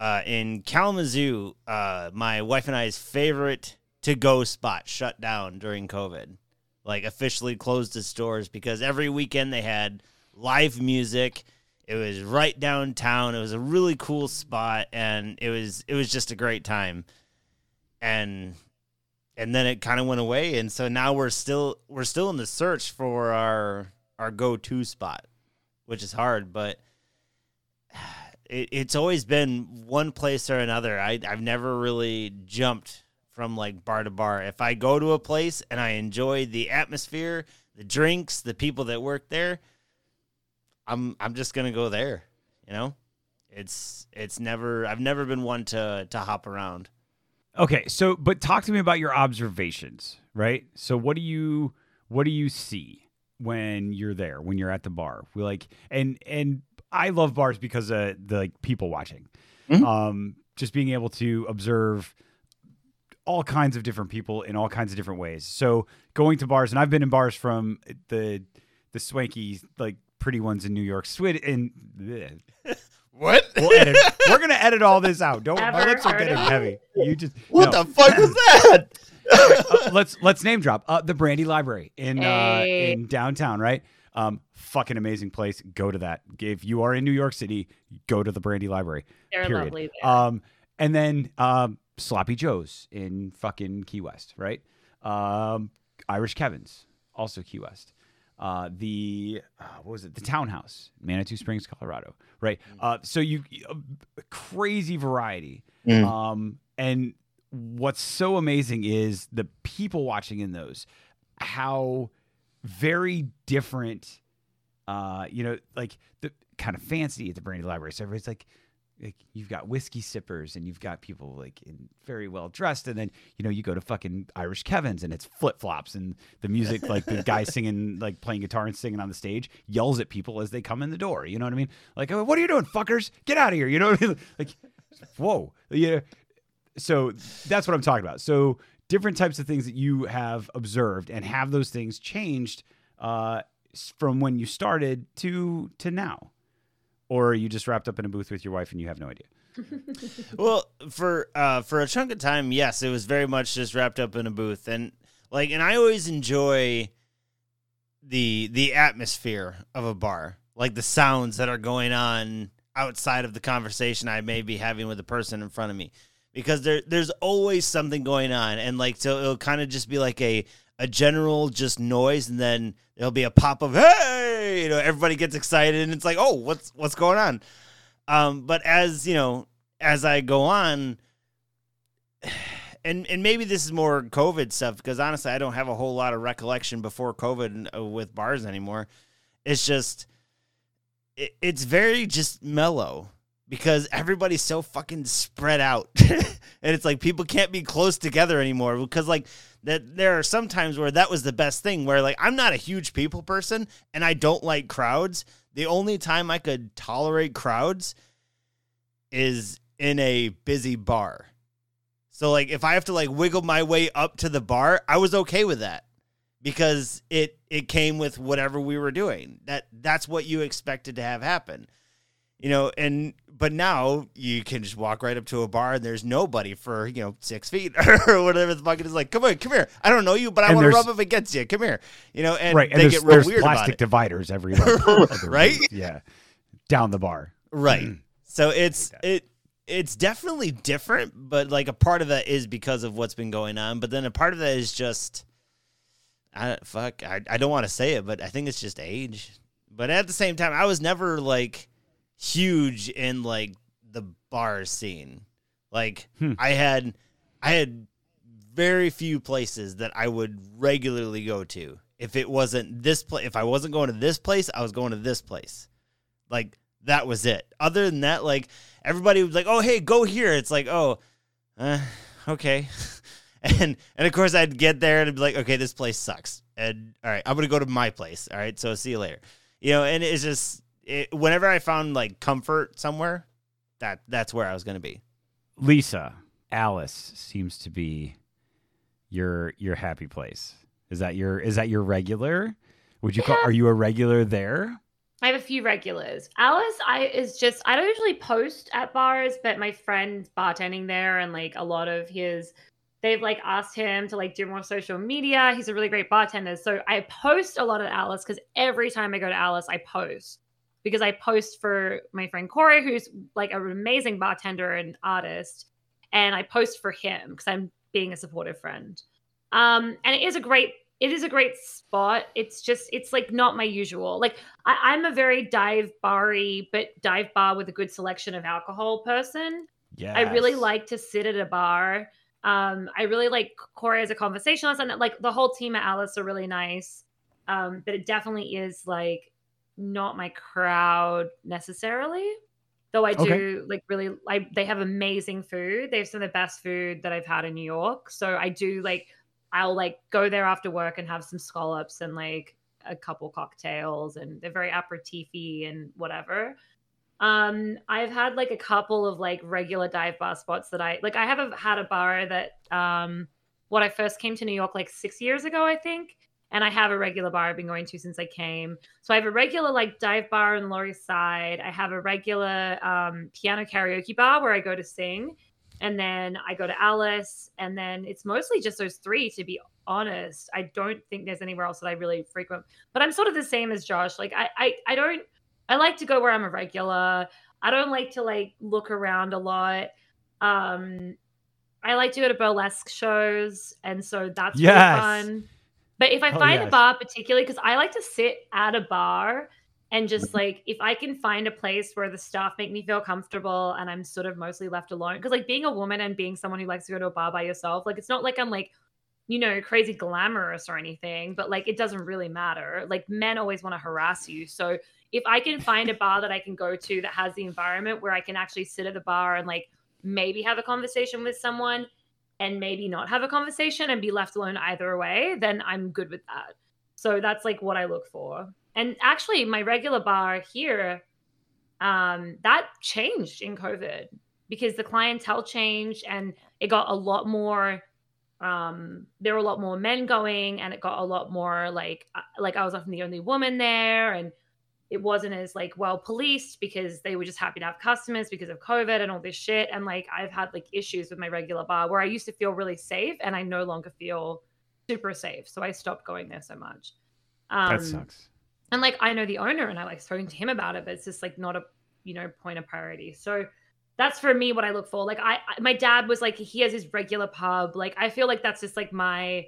uh, in Kalamazoo, uh, my wife and I's favorite to go spot shut down during COVID, like officially closed its doors because every weekend they had live music. It was right downtown. It was a really cool spot, and it was it was just a great time. And and then it kind of went away and so now we're still we're still in the search for our our go-to spot which is hard but (sighs) it, it's always been one place or another. I, i've never really jumped from like bar to bar. If i go to a place and i enjoy the atmosphere the drinks the people that work there i'm i'm just gonna go there you know it's it's never i've never been one to to hop around Okay, so but talk to me about your observations, right? So what do you what do you see when you're there, when you're at the bar? We like and and I love bars because of the like people watching. Mhm. Um just being able to observe all kinds of different people in all kinds of different ways. So going to bars and I've been in bars from the the swanky like pretty ones in New York, Swid and bleh. (laughs) what we'll edit. We're gonna edit all this out. Don't my lips are getting heavy. You just What no. the fuck was (laughs) that? Uh, let's let's name drop uh, the Brandy Library in uh, in downtown, right? Um, fucking amazing place. Go to that. If you are in New York City, go to the Brandy Library. They're period. lovely. There. Um, and then um, Sloppy Joe's in fucking Key West, right? Um, Irish Kevin's, also Key West. Uh, the uh, what was it? The Townhouse, Manitou Springs, Colorado, right? Uh, so you uh, crazy variety. Mm. Um, and what's so amazing is the people watching in those, how very different uh, you know, like the kind of fancy at the Brandy Library. So everybody's like, like you've got whiskey sippers and you've got people like in very well dressed, and then you know you go to fucking Irish Kevin's and it's flip flops and the music (laughs) like the guy singing like playing guitar and singing on the stage yells at people as they come in the door. You know what I mean? Like, "Oh, what are you doing, fuckers? Get out of here! You know what I mean? (laughs) Like, whoa, yeah. So that's what I'm talking about. So different types of things that you have observed and have those things changed uh, from when you started to to now, or you just wrapped up in a booth with your wife and you have no idea? (laughs) Well, for uh, for a chunk of time, yes, it was very much just wrapped up in a booth, and like, and I always enjoy the the atmosphere of a bar, like the sounds that are going on outside of the conversation I may be having with the person in front of me, because there there's always something going on, and like so it'll kind of just be like a a general just noise, and then there'll be a pop of hey, you know, everybody gets excited, and it's like, oh, what's what's going on? Um, but as you know, as I go on, and and maybe this is more COVID stuff because honestly, I don't have a whole lot of recollection before COVID uh, with bars anymore. It's just, it, it's very just mellow because everybody's so fucking spread out, (laughs) and it's like people can't be close together anymore because like that there are some times where that was the best thing where like I'm not a huge people person and I don't like crowds. The only time I could tolerate crowds is in a busy bar. So like if I have to like wiggle my way up to the bar, I was okay with that because it it came with whatever we were doing. That that's what you expected to have happen. You know, and but now you can just walk right up to a bar and there's nobody for, you know, six feet (laughs) or whatever the fuck it is like, come on, come here. I don't know you, but I want to rub up against you. Come here. You know, and right, and they there's, get real there's weird about plastic it. dividers everywhere, (laughs) Right? Yeah, down the bar. Right. Mm. So it's it it's definitely different, but like a part of that is because of what's been going on. But then a part of that is just I fuck I, I don't want to say it, but I think it's just age. But at the same time, I was never like huge in like the bar scene. Like Hmm. I had I had very few places that I would regularly go to. If it wasn't this place, if I wasn't going to this place, I was going to this place. Like that was it. Other than that, like everybody was like, "Oh, hey, go here." It's like, "Oh, uh, okay." (laughs) and and of course, I'd get there and I'd be like, "Okay, this place sucks." And all right, I'm gonna go to my place. All right, so see you later. You know, and it's just it, whenever I found like comfort somewhere, that that's where I was gonna be. Lisa, Alice seems to be your your happy place. Is that your is that your regular? Would you call are you a regular there? I have a few regulars. Alice, I is just I don't usually post at bars, but my friend's bartending there, and like a lot of his, they've like asked him to like do more social media. He's a really great bartender, so I post a lot at Alice because every time I go to Alice, I post because I post for my friend Corey, who's like an amazing bartender and artist, and I post for him because I'm being a supportive friend. Um, and it is a great it is a great spot. It's just it's like not my usual. Like I, I'm a very dive bar-y, but dive bar with a good selection of alcohol person. Yeah. I really like to sit at a bar. Um, I really like Corey as a conversationalist, and like the whole team at Alice are really nice. Um, but it definitely is like not my crowd necessarily. Though I do Okay. like really, I they have amazing food. They have some of the best food that I've had in New York. So I do like, I'll like go there after work and have some scallops and like a couple cocktails, and they're very aperitify and whatever. Um, I've had like a couple of like regular dive bar spots that I like. I have a, had a bar that um, when I first came to New York like six years ago, I think, and I have a regular bar I've been going to since I came. So I have a regular like dive bar on Lower East Side. I have a regular um, piano karaoke bar where I go to sing, and then I go to Alice, and then it's mostly just those three. To be honest, I don't think there's anywhere else that I really frequent. But I'm sort of the same as Josh. Like I, I, I don't. I like to go where I'm a regular. I don't like to like look around a lot. Um, I like to go to burlesque shows, and so that's Yes. really fun. But if I Oh, find yes. a bar particularly, because I like to sit at a bar and just Mm-hmm. like if I can find a place where the staff make me feel comfortable and I'm sort of mostly left alone, because like being a woman and being someone who likes to go to a bar by yourself, like it's not like I'm like you know, crazy glamorous or anything, but like it doesn't really matter. Like men always want to harass you. So if I can find a bar that I can go to that has the environment where I can actually sit at the bar and like maybe have a conversation with someone and maybe not have a conversation and be left alone either way, then I'm good with that. So that's like what I look for. And actually, my regular bar here, um, that changed in COVID because the clientele changed and it got a lot more um there were a lot more men going and it got a lot more like uh, like i was often the only woman there and it wasn't as like well policed because they were just happy to have customers because of covid and all this shit and like i've had like issues with my regular bar where i used to feel really safe and i no longer feel super safe so i stopped going there so much um that sucks. and like I know the owner and I like spoken to him about it, but it's just like not a you know point of priority. So that's for me what I look for. Like I, I my dad was like he has his regular pub. Like I feel like that's just like my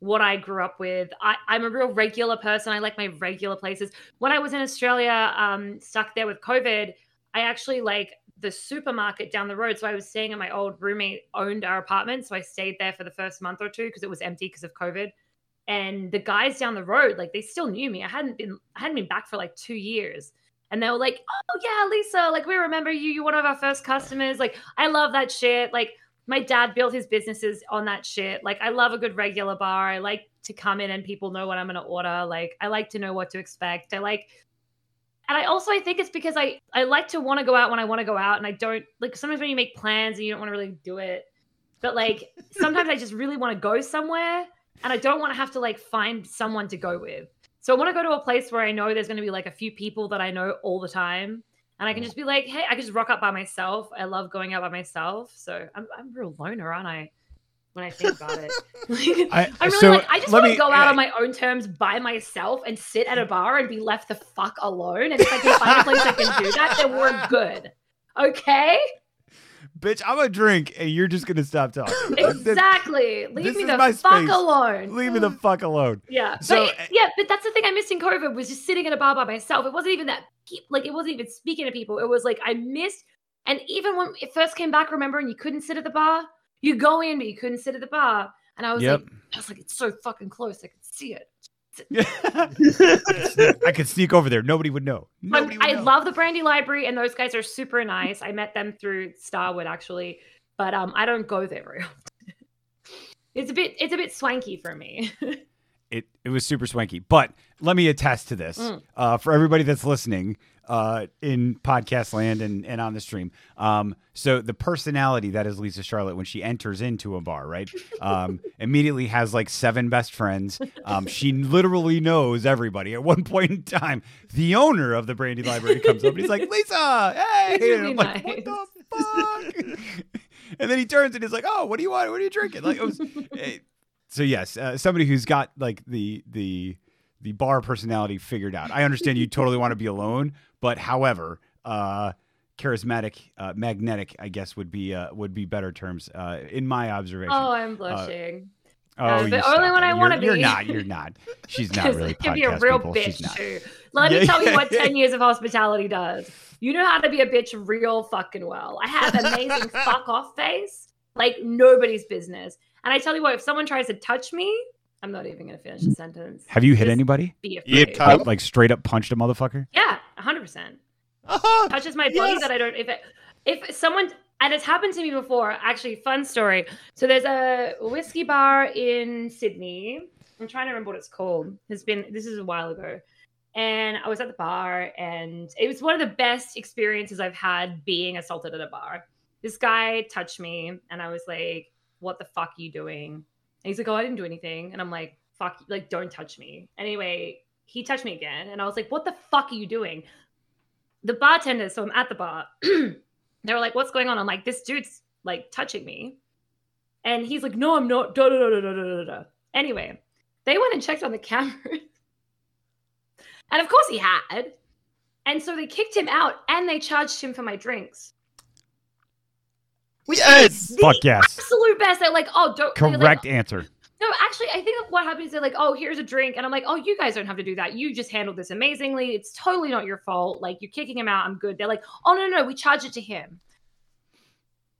what I grew up with. I, I'm a real regular person. I like my regular places. When I was in Australia, um, stuck there with COVID, I actually like the supermarket down the road. So I was staying at my old roommate owned our apartment. So I stayed there for the first month or two because it was empty because of COVID and the guys down the road like they still knew me i hadn't been i hadn't been back for like two years and they were like oh yeah lisa like we remember you you're one of our first customers like i love that shit like my dad built his businesses on that shit like i love a good regular bar i like to come in and people know what i'm going to order like i like to know what to expect i like and i also i think it's because i i like to want to go out when i want to go out and i don't like sometimes when you make plans and you don't want to really do it but like (laughs) sometimes i just really want to go somewhere and I don't want to have to like find someone to go with. So I want to go to a place where I know there's going to be like a few people that I know all the time. And I can just be like, hey, I can just rock up by myself. I love going out by myself. So I'm, I'm a real loner, aren't I? When I think about it, (laughs) (laughs) I, I'm really so like, I just want to go out on (laughs) my own terms by myself and sit at a bar and be left the fuck alone. And if I can find a place I can do that, then we're good. Okay? bitch. I'm a drink, and you're just gonna stop talking. Exactly. Leave this me the fuck space. alone. Leave me the fuck alone. Yeah. So, but, uh, yeah, but that's the thing I missed in COVID was just sitting at a bar by myself. It wasn't even that pe- like it wasn't even speaking to people. It was like I missed and even when it first came back, remembering you couldn't sit at the bar. You go in, but you couldn't sit at the bar. And I was Yep. like, I was like, it's so fucking close. I could see it. I could sneak- I could sneak over there. Nobody would know. I'm- Nobody would I know. love the Brandy Library, and those guys are super nice. I met them through Starward actually, but um, I don't go there very (laughs) often. it's a bit, it's a bit swanky for me. (laughs) it it was super swanky. But let me attest to this Mm. uh, for everybody that's listening uh, in podcast land and, and on the stream. Um, so the personality that is Lisa Charlotte when she enters into a bar, right? Um, (laughs) immediately has like seven best friends. Um, she literally knows everybody. At one point in time, the owner of the Brandy Library comes up and he's like, (laughs) Lisa, hey. It's and I'm like, what the fuck? (laughs) and then he turns and he's like, oh, what do you want? What are you drinking? Like, it was. eh, so yes, uh, somebody who's got like the the the bar personality figured out. I understand you totally want to be alone, but however, uh, charismatic, uh, magnetic, I guess would be uh, would be better terms uh, in my observation. oh, I'm blushing. Oh, uh, you but stop only one. I wanna You're- You're not. You're not. She's not (laughs) really can be a real people. bitch too. Let Yeah, me tell you what yeah. (laughs) 10 years of hospitality does. You know how to be a bitch real fucking well. I have amazing (laughs) fuck off face, like nobody's business. And I tell you what, if someone tries to touch me, I'm not even going to finish the sentence. Have you hit Just anybody? Be Yeah, afraid. Kyle. Like, like straight up punched a motherfucker? Yeah, 100%. Uh-huh. touches my body Yes. that I don't. If it, if someone and it's happened to me before. Actually, fun story. So there's a whiskey bar in Sydney. I'm trying to remember what it's called. It's been this is a while ago, and I was at the bar, and it was one of the best experiences I've had being assaulted at a bar. This guy touched me, and I was like, "What the fuck are you doing?" And he's like, "Oh, I didn't do anything," and I'm like, "Fuck, like don't touch me." Anyway, he touched me again, and I was like, "What the fuck are you doing?" the bartender, so I'm at the bar. (clears throat) they were like, "What's going on?" I'm like, "This dude's like touching me," and he's like, "No, I'm not." Da, da, da, da, da, da, da. Anyway, they went and checked on the (laughs) cameras, and of course he had. And so they kicked him out, and they charged him for my drinks. Yes. The Fuck yes. absolute best. They're like, "Oh, don't." they're like, Correct answer. no, actually, I think what happens is they're like, oh, here's a drink. And I'm like, oh, you guys don't have to do that. You just handled this amazingly. It's totally not your fault. Like, you're kicking him out. I'm good. They're like, oh, no, no, no. We charge it to him.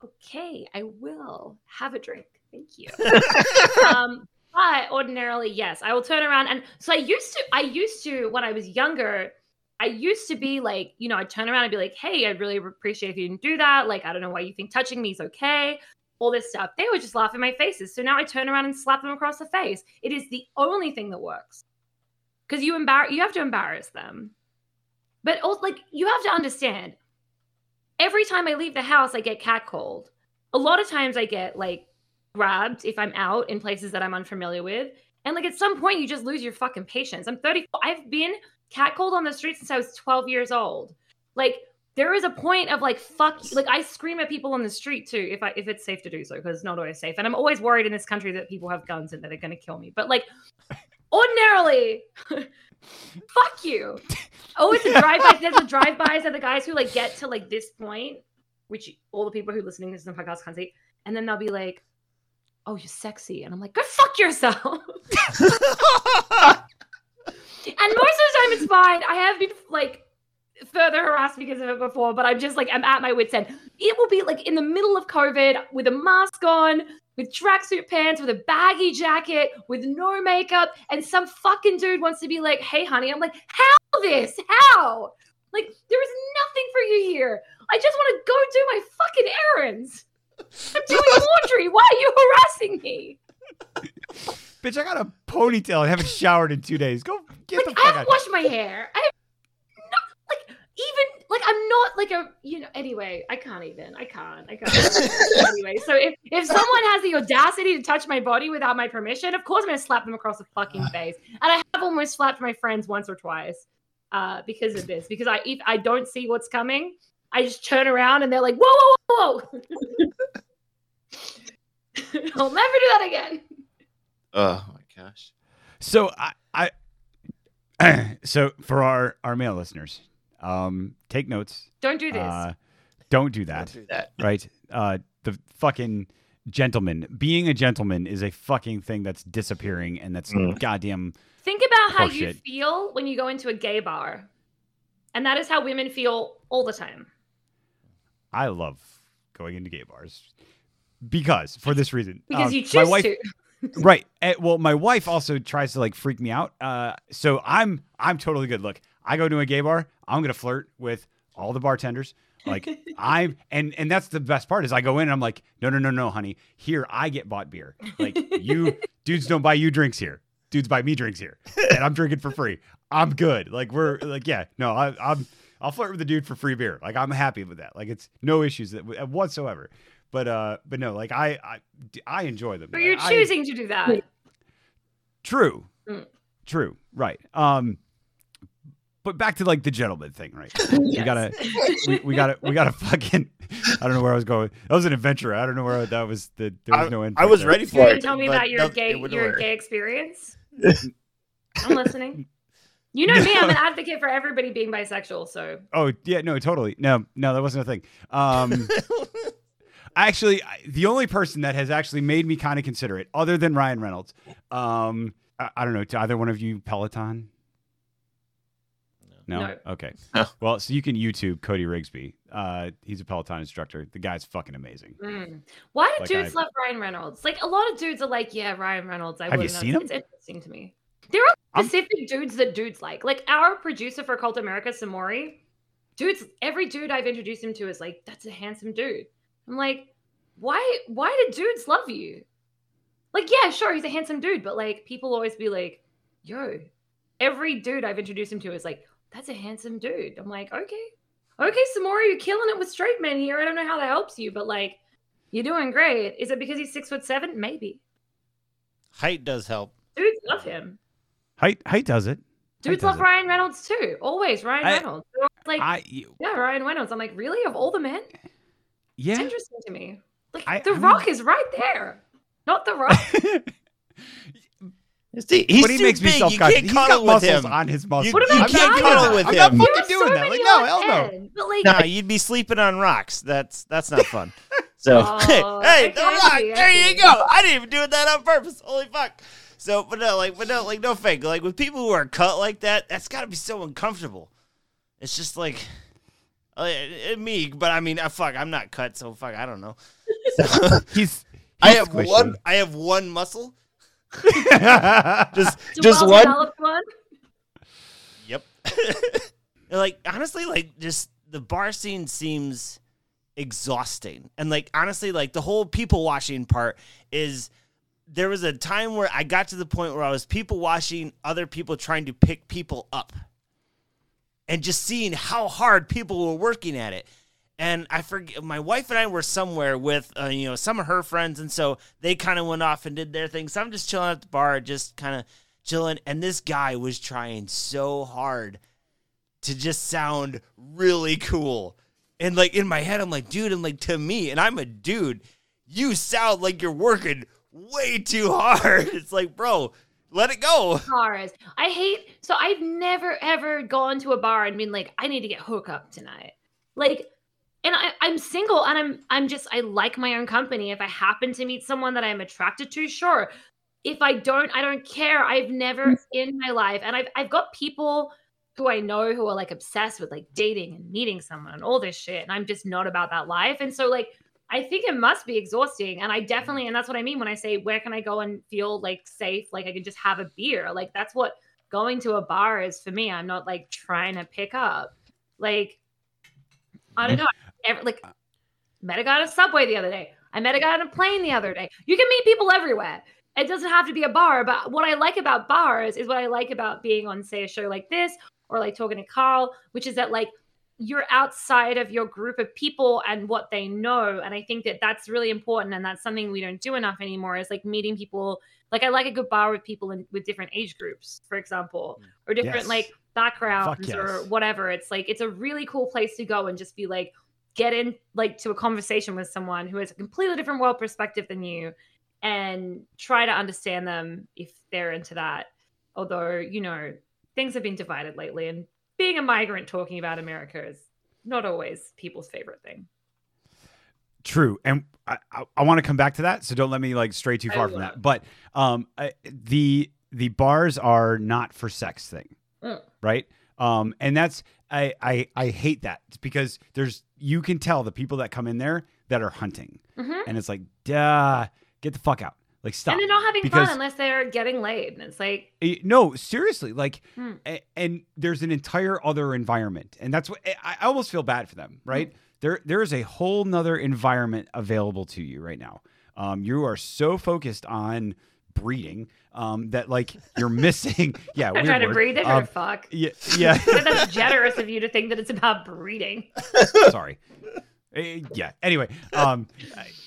Okay, I will have a drink. Thank you. (laughs) um, But ordinarily, yes, I will turn around and so I used to. I used to when I was younger. I used to be like, you know, I'd turn around and be like, "Hey, I'd really appreciate if you didn't do that. Like, I don't know why you think touching me is okay." All this stuff. They would just laugh in my faces. So now I turn around and slap them across the face. It is the only thing that works because you embarrass. You have to embarrass them. But also, like, you have to understand. Every time I leave the house, I get catcalled. A lot of times, I get like grabbed if I'm out in places that I'm unfamiliar with. And like at some point, you just lose your fucking patience. I'm 34. I've been catcalled on the street since I was 12 years old. Like there is a point of like fuck. you- Like I scream at people on the street too if I if it's safe to do so because it's not always safe. And I'm always worried in this country that people have guns and that they're gonna kill me. But like ordinarily, (laughs) fuck you. Oh, it's a (laughs) drive by. There's a drive bys of the guys who like get to like this point, which all the people who are listening to this podcast can't see, and then they'll be like, "Oh, you're sexy," and I'm like, "Go fuck yourself." (laughs) and most of time, it's fine. I have been like further harassed because of it before, but I'm just like I'm at my wits end. It will be like in the middle of COVID with a mask on, with tracksuit pants, with a baggy jacket, with no makeup, and some fucking dude wants to be like, "Hey, honey," I'm like, "How this? How?" Like there is nothing for you here. I just want to go do my fucking errands. I'm doing (laughs) laundry. Why are you harassing me? (laughs) Bitch, I got a ponytail and haven't showered in two days. Go get like the I fuck haven't out. washed my hair. I have no like even like I'm not like a you know anyway, I can't even. I can't. I can't. (laughs) anyway, so if if someone has the audacity to touch my body without my permission, of course I'm gonna slap them across the fucking face. And I have almost slapped my friends once or twice uh because of this. Because I if I don't see what's coming, I just turn around and they're like, whoa, whoa, whoa, whoa. (laughs) I'll never do that again. Oh my gosh. So I, I (clears throat) so for our our male listeners, um, take notes. Don't do this. Uh, don't do that. Don't do that. (laughs) right? Uh, the fucking gentleman. Being a gentleman is a fucking thing that's disappearing, and that's Mm. goddamn. Think about how you Horseshit. feel when you go into a gay bar. And that is how women feel all the time. I love going into gay bars because for this reason. Because Um, you my choose wife, to. Right? eh, well, my wife also tries to like freak me out. Uh, so I'm I'm totally good. Look, I go to a gay bar. I'm gonna flirt with all the bartenders. Like (laughs) I'm and and that's the best part is I go in and I'm like, no, no, no, no, honey. Here I get bought beer. Like you (laughs) dudes don't buy you drinks here. Dudes buy me drinks here, and I'm drinking for free. I'm good. Like we're like yeah, no, I, I'm I'll flirt with the dude for free beer. Like I'm happy with that. Like it's no issues that, whatsoever. But uh, but no, like I I, I enjoy them. But you're I- choosing to do that. True. Mm. True. Right. Um but back to like the gentleman thing, right? (laughs) We gotta we, we gotta we gotta fucking (laughs) I don't know where I was going. That was an adventure. I don't know where that was the there was I, no end. I was there. ready You're for gonna it. tell me about your gay your work. gay experience? (laughs) I'm listening. You know me, I'm an advocate for everybody being bisexual, so Oh yeah, no, totally. No, no, that wasn't a thing. Um actually the only person that has actually made me kind of consider it, other than Ryan Reynolds, um I, I don't know, to either one of you Peloton? No. No. Okay. No. Well, so you can YouTube Cody Rigsby. Uh, he's a Peloton instructor. The guy's fucking amazing. mm. why do Like dudes I- love Ryan Reynolds? Like a lot of dudes are like, yeah, Ryan Reynolds. I Have you wouldn't seen him? It's interesting to me. There are I'm- specific dudes that dudes like. Like our producer for Cult America, Samori. Dudes, every dude I've introduced him to is like, that's a handsome dude. I'm like, why? Why do dudes love you? Like, yeah, sure, he's a handsome dude, but like, people always be like, yo, every dude I've introduced him to is like, that's a handsome dude. I'm like, okay, okay, Samora, you're killing it with straight men here. I don't know how that helps you, but like, you're doing great. Is it because he's six foot seven? Maybe. Height does help. Dudes love him. Height, height does it. Dudes does love it. Ryan Reynolds too. Always Ryan I- Reynolds. Like, I yeah, Ryan Reynolds. I'm like, really? Of all the men? It's yeah. interesting to me. Like, I- The I mean- Rock is right there. Not The Rock. (laughs) See, he's but he too makes me big. self You conscious. can't He's got cuddle with muscles him. on his muscles. What about I'm can't cuddle doing with that. him? I'm not fucking doing so that. Like, no, on hell no. end, But like, Nah, you'd be sleeping on rocks. That's that's not fun. (laughs) So (laughs) Oh, hey, okay, the I rock. see, I There you go. I didn't even do that on purpose. Holy fuck. So, but no, like, but no, like, no fake. Like with people who are cut like that, that's got to be so uncomfortable. It's just like, uh, me. But I mean, uh, fuck, I'm not cut, so fuck, I don't know. (laughs) So, He's. I have squishy. one. I have one muscle (laughs) Just It's Just one? well-developed one. Yep. (laughs) like honestly, like just the bar scene seems exhausting. And like honestly, like the whole people watching part is there was a time where I got to the point where I was people watching other people trying to pick people up. And just seeing how hard people were working at it. And I forget my wife and I were somewhere with uh, you know some of her friends and so they kind of went off and did their thing. So I'm just chilling at the bar just kind of chilling and this guy was trying so hard to just sound really cool. And like in my head, I'm like, dude, and like to me, and I'm a dude, you sound like you're working way too hard. (laughs) It's like, bro, let it go. bars. I hate so I've never ever gone to a bar and been like, I need to get hook up tonight. Like and I, I'm single and I'm I'm just I like my own company. If I happen to meet someone that I'm attracted to, sure. If I don't, I don't care. I've never mm. in my life, and I've I've got people who I know who are like obsessed with like dating and meeting someone and all this shit. And I'm just not about that life. And so like I think it must be exhausting. And I definitely, mm-hmm. and that's what I mean when I say, where can I go and feel like safe? Like I can just have a beer. Like that's what going to a bar is for me. I'm not like trying to pick up. Like, I don't know. Ever, like, uh, met a guy on a subway the other day. I met a guy on a plane the other day. You can meet people everywhere. It doesn't have to be a bar. But what I like about bars is what I like about being on, say, a show like this or like talking to Carl, which is that like you're outside of your group of people and what they know and i think that that's really important and that's something we don't do enough anymore is like meeting people like i like a good bar with people in, with different age groups for example mm. or different Yes. like backgrounds Fuck or whatever. It's like it's a really cool place to go and just be like get in like to a conversation with someone who has a completely different world perspective than you and try to understand them if they're into that. Although you know things have been divided lately and being a migrant talking about America is not always people's favorite thing. True, and I, I, I want to come back to that, so don't let me like stray too far from that. But um, I, the the bars are not for sex thing, Mm. right? Um, and that's I, I I hate that because there's you can tell the people that come in there that are hunting, Mhm. and it's like, duh, get the fuck out, like stop. And they're not having Because- fun unless they're getting laid. And it's like, Eh, No, seriously, like, Hmm. a- and there's an entire other environment, and that's what I, I almost feel bad for them, right? There, there is a whole nother environment available to you right now. Um, you are so focused on breeding um, that like you're (laughs) missing. yeah, I'm trying to. They're Um, to fuck. yeah, yeah. (laughs) That's generous of you to think that it's about breeding. Sorry. Eh, yeah. Anyway, um,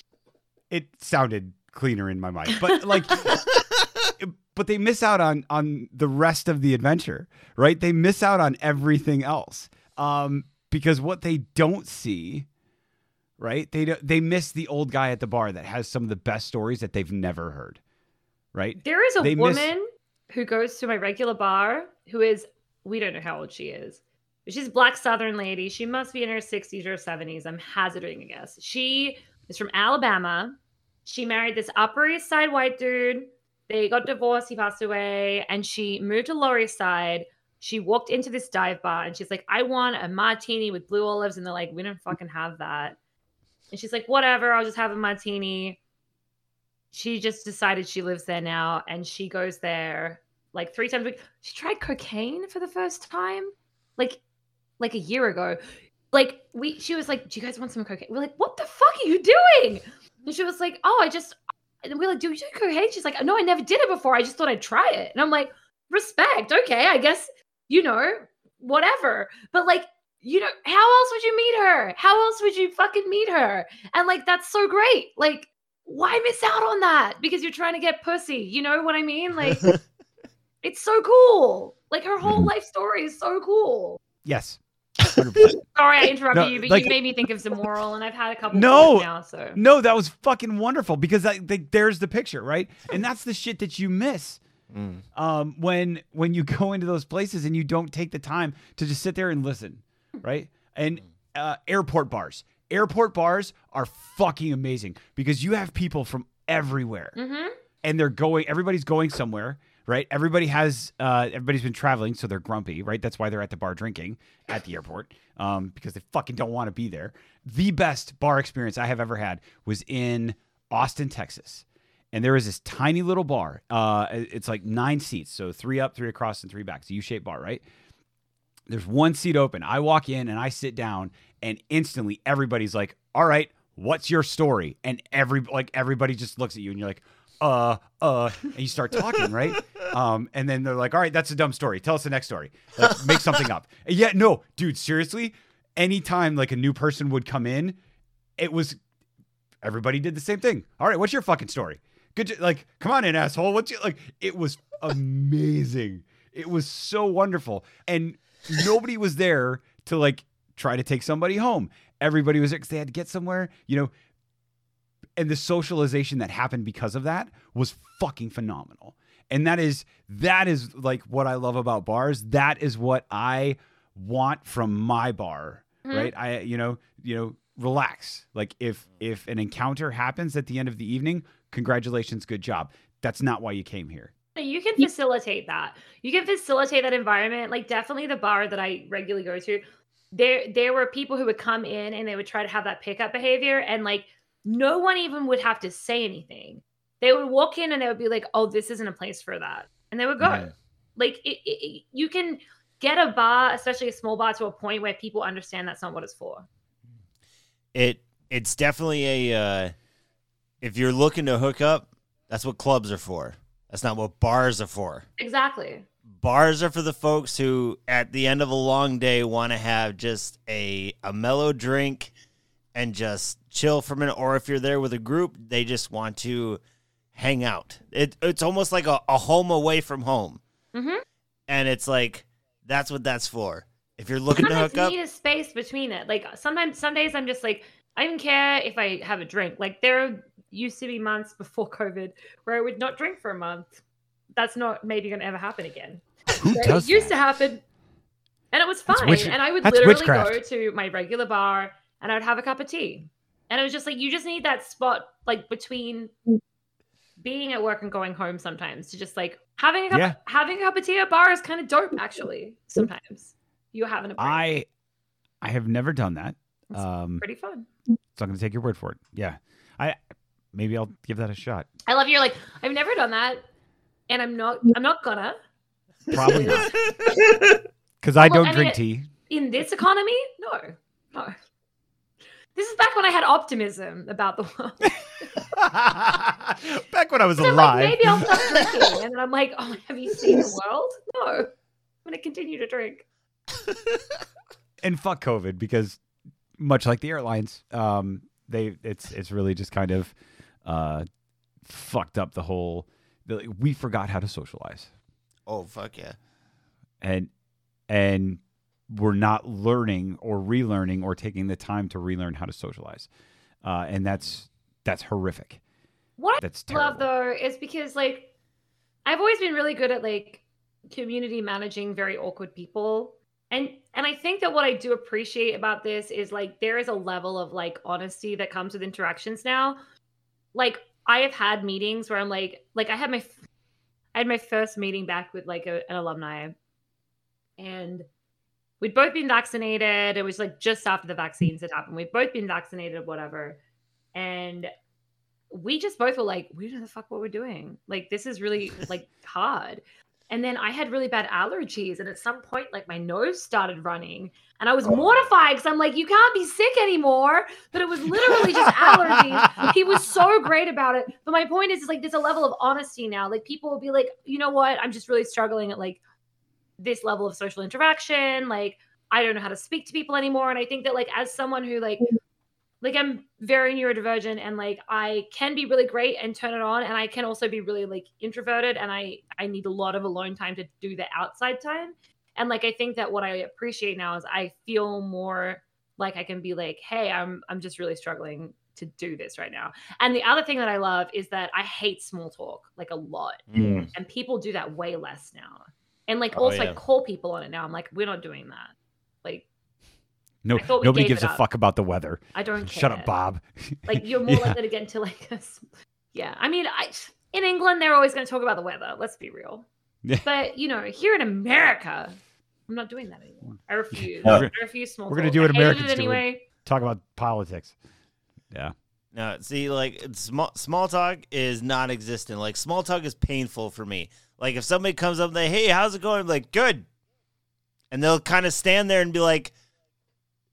(laughs) it sounded cleaner in my mind, but like, (laughs) but they miss out on on the rest of the adventure, right? They miss out on everything else, um, because what they don't see, right? They don't, they miss the old guy at the bar that has some of the best stories that they've never heard, right? There is a They miss- woman who goes to my regular bar who is, we don't know how old she is. But she's a black Southern lady. She must be in her 60s or 70s. I'm hazarding a guess. She is from Alabama. She married this Upper East Side white dude. They got divorced. He passed away. And she moved to Lower East Side. She walked into this dive bar and she's like, I want a martini with blue olives. And they're like, we don't fucking have that. And she's like, whatever, I'll just have a martini she just decided she lives there now and she goes there like three times a week. She tried cocaine for the first time, like like a year ago. Like we she was like, Do you guys want some cocaine? We're like, What the fuck are you doing? And she was like, Oh, I just and we're like, Do you do cocaine? She's like, No, I never did it before. I just thought I'd try it. And I'm like, respect, okay, I guess, you know, whatever. But like you know, how else would you meet her? How else would you fucking meet her? And like, that's so great. Like, why miss out on that? Because you're trying to get pussy. You know what I mean? Like, (laughs) it's so cool. Like, her whole life story is so cool. Yes. 100%. (laughs) Sorry, I interrupted No, you, but like- you made me think of some moral, and I've had a couple No. now. So No, that was fucking wonderful because I, like, there's the picture, right? And that's the shit that you miss Mm. um, when when you (laughs) go into those places and you don't take the time to just sit there and listen, right? And uh, airport bars, airport bars are fucking amazing because you have people from everywhere hmm and they're going. Everybody's going somewhere, right? Everybody has uh, everybody's been traveling, so they're grumpy, right? That's why they're at the bar drinking at the airport um, because they fucking don't want to be there. The best bar experience I have ever had was in Austin, Texas, and there is this tiny little bar. Uh, it's like nine seats, so three up, three across, and three back. It's a U-shaped bar, right? There's one seat open. I walk in and I sit down, and instantly everybody's like, "All right, what's your story?" And every like everybody just looks at you, and you're like, "Uh, uh," and you start talking, right? (laughs) Um, and then they're like, "All right, that's a dumb story. Tell us the next story. Like, make something up." And yeah, no, dude, seriously. Anytime like a new person would come in, it was everybody did the same thing. All right, what's your fucking story? Good, like, come on in, asshole. What's your like? It was amazing. It was so wonderful, and nobody was there to like try to take somebody home. Everybody was there because they had to get somewhere, you know. And the socialization that happened because of that was fucking phenomenal. And that is that is like what I love about bars. That is what I want from my bar, Mhm. right? I you know, you know, relax. Like if if an encounter happens at the end of the evening, congratulations, good job. That's not why you came here. You can facilitate that. You can facilitate that environment. Like definitely the bar that I regularly go to, there there were people who would come in and they would try to have that pickup behavior and like no one even would have to say anything. They would walk in and they would be like, "Oh, this isn't a place for that," and they would go. Yeah. Like it, it- you can get a bar, especially a small bar, to a point where people understand that's not what it's for. It it's definitely a uh, if you're looking to hook up, that's what clubs are for. That's not what bars are for. Exactly. Bars are for the folks who, at the end of a long day, want to have just a a mellow drink and just chill for a minute. Or if you're there with a group, they just want to hang out. It, it's almost like a, a home away from home, Mhm. and it's like that's what that's for. If you're looking to sometimes hook up, need a space between it. Like sometimes, some days I'm just like, I don't care if I have a drink. Like there used to be months (laughs) before COVID where I would not drink for a month. That's not maybe going to ever happen again. Who But does it used that? to happen, and it was fine. witch- and I would literally witchcraft. go to my regular bar and I would have a cup of tea. And it was just like you just need that spot like between being at work and going home sometimes to just like having a cup, Yeah. having a cup of tea at a bar is kind of dope actually. Sometimes you're having a break. I I have never done that. It's Um, pretty fun. so I'm going to take your word for it. Yeah, I maybe I'll give that a shot. I love you're like I've never done that, and I'm not I'm not gonna Probably not (laughs) (laughs) because I Well, don't I drink mean- tea. in this economy. No, no. This is back when I had optimism about the world. (laughs) (laughs) Back when I was And I'm like, alive. maybe I'll stop (laughs) drinking, and then I'm like, oh, have you seen the world? No, I'm gonna continue to drink. and fuck COVID because much like the airlines, um, they it's it's really just kind of uh, fucked up the whole. The, we forgot how to socialize, oh fuck yeah. and and we're not learning or relearning or taking the time to relearn how to socialize, uh, and that's that's horrific. What That's terrible. love though is because like I've always been really good at like community managing very awkward people. And and I think that what I do appreciate about this is like there is a level of like honesty that comes with interactions now. Like I have had meetings where I'm like like I had my I had my first meeting back with like a, an alumni and we'd both been vaccinated. It was like just after the vaccines had happened. We'd both been vaccinated, whatever. And we just both were like, we don't know the fuck what we're doing. Like, this is really (laughs) like hard. And then I had really bad allergies. And at some point, like my nose started running. And I was oh. mortified because I'm like, you can't be sick anymore. But it was literally just allergies. (laughs) He was so great about it. But my point is, is like there's a level of honesty now. Like people will be like, you know what? I'm just really struggling at like this level of social interaction. Like, I don't know how to speak to people anymore. And I think that like as someone who like like I'm very neurodivergent and like I can be really great and turn it on and I can also be really like introverted and I I need a lot of alone time to do the outside time. And like I think that what I appreciate now is I feel more like I can be like, "Hey, I'm I'm just really struggling to do this right now." And the other thing that I love is that I hate small talk like a lot. Mm. And people do that way less now. And like Oh, also yeah. I call people on it now. I'm like, "We're not doing that." Like No, I thought we nobody gives a up. fuck about the weather. I don't care. (laughs) Shut up, Bob. (laughs) Like you're (laughs) more Yeah. likely to get into like a, s- yeah. I mean, I in England they're always going to talk about the weather. Let's be real. Yeah. But you know, here in America, I'm not doing that anymore. I refuse. Yeah. I refuse small. Talk. We're gonna do what I hated Americans it do. anyway. Talk about politics. Yeah. No, see, like small small talk is non-existent. Like small talk is painful for me. Like if somebody comes up and they, hey, how's it going? I'm like, good, and they'll kind of stand there and be like,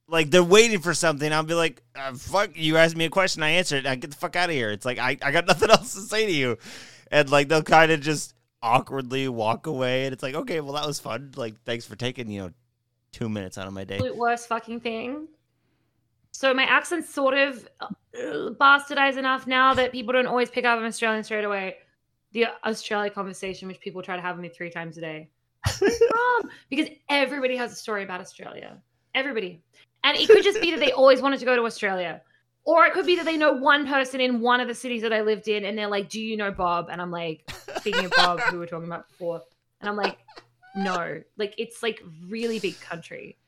like they're waiting for something. I'll be like, uh, fuck, you asked me a question, I answered. I get the fuck out of here. It's like I, I got (laughs) nothing else to say to you, and like they'll kind of just awkwardly walk away, and it's like, okay, well that was fun. Like thanks for taking you know two minutes out of my day. worst fucking thing. So my accent's sort of uh, bastardized enough now that people don't always pick up I'm Australian straight away. The Australia conversation, which people try to have with me three times a day, (laughs) Um, because everybody has a story about Australia. Everybody, and it could just be that they always wanted to go to Australia, or it could be that they know one person in one of the cities that I lived in, and they're like, "Do you know Bob?" And I'm like, speaking of Bob, who we were talking about before, and I'm like, no, like it's like really big country.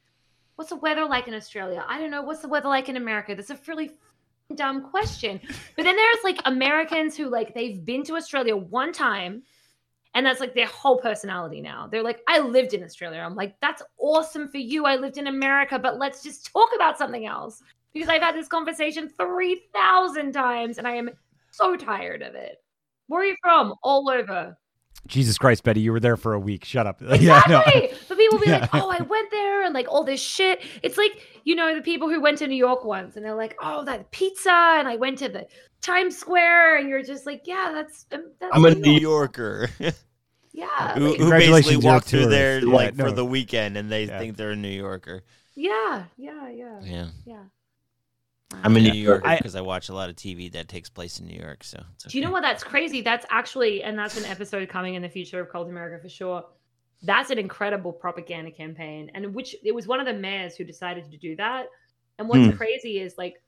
What's the weather like in Australia? I don't know. What's the weather like in America? That's a really dumb question. But then there's like Americans who like they've been to Australia one time and that's like their whole personality now. They're like, I lived in Australia. I'm like, that's awesome for you. I lived in America, but let's just talk about something else. Because I've had this conversation 3,000 times and I am so tired of it. Where are you from? All over. Jesus Christ, Betty, you were there for a week. Shut up. (laughs) Yeah, I know. Exactly. But people will be (laughs) like, oh, I went there and like all this shit. It's like, you know, the people who went to New York once and they're like, oh, that pizza. And I went to the Times Square. And you're just like, yeah, that's, um, that's I'm a New New Yorker (laughs) Yeah. who, like- who basically you're a walk through there Yeah, like for the weekend and they Yeah. think they're a New Yorker. yeah. Yeah. Yeah. Yeah. Yeah. I'm a New New Yorker. Yorker I- because I, watch a lot of TV that takes place in New York. So it's Do you know what? That's crazy. That's actually, and that's an episode coming in the future of Cult America for sure. That's an incredible propaganda campaign, and which it was one of the mayors who decided to do that. And what's Hmm. crazy is like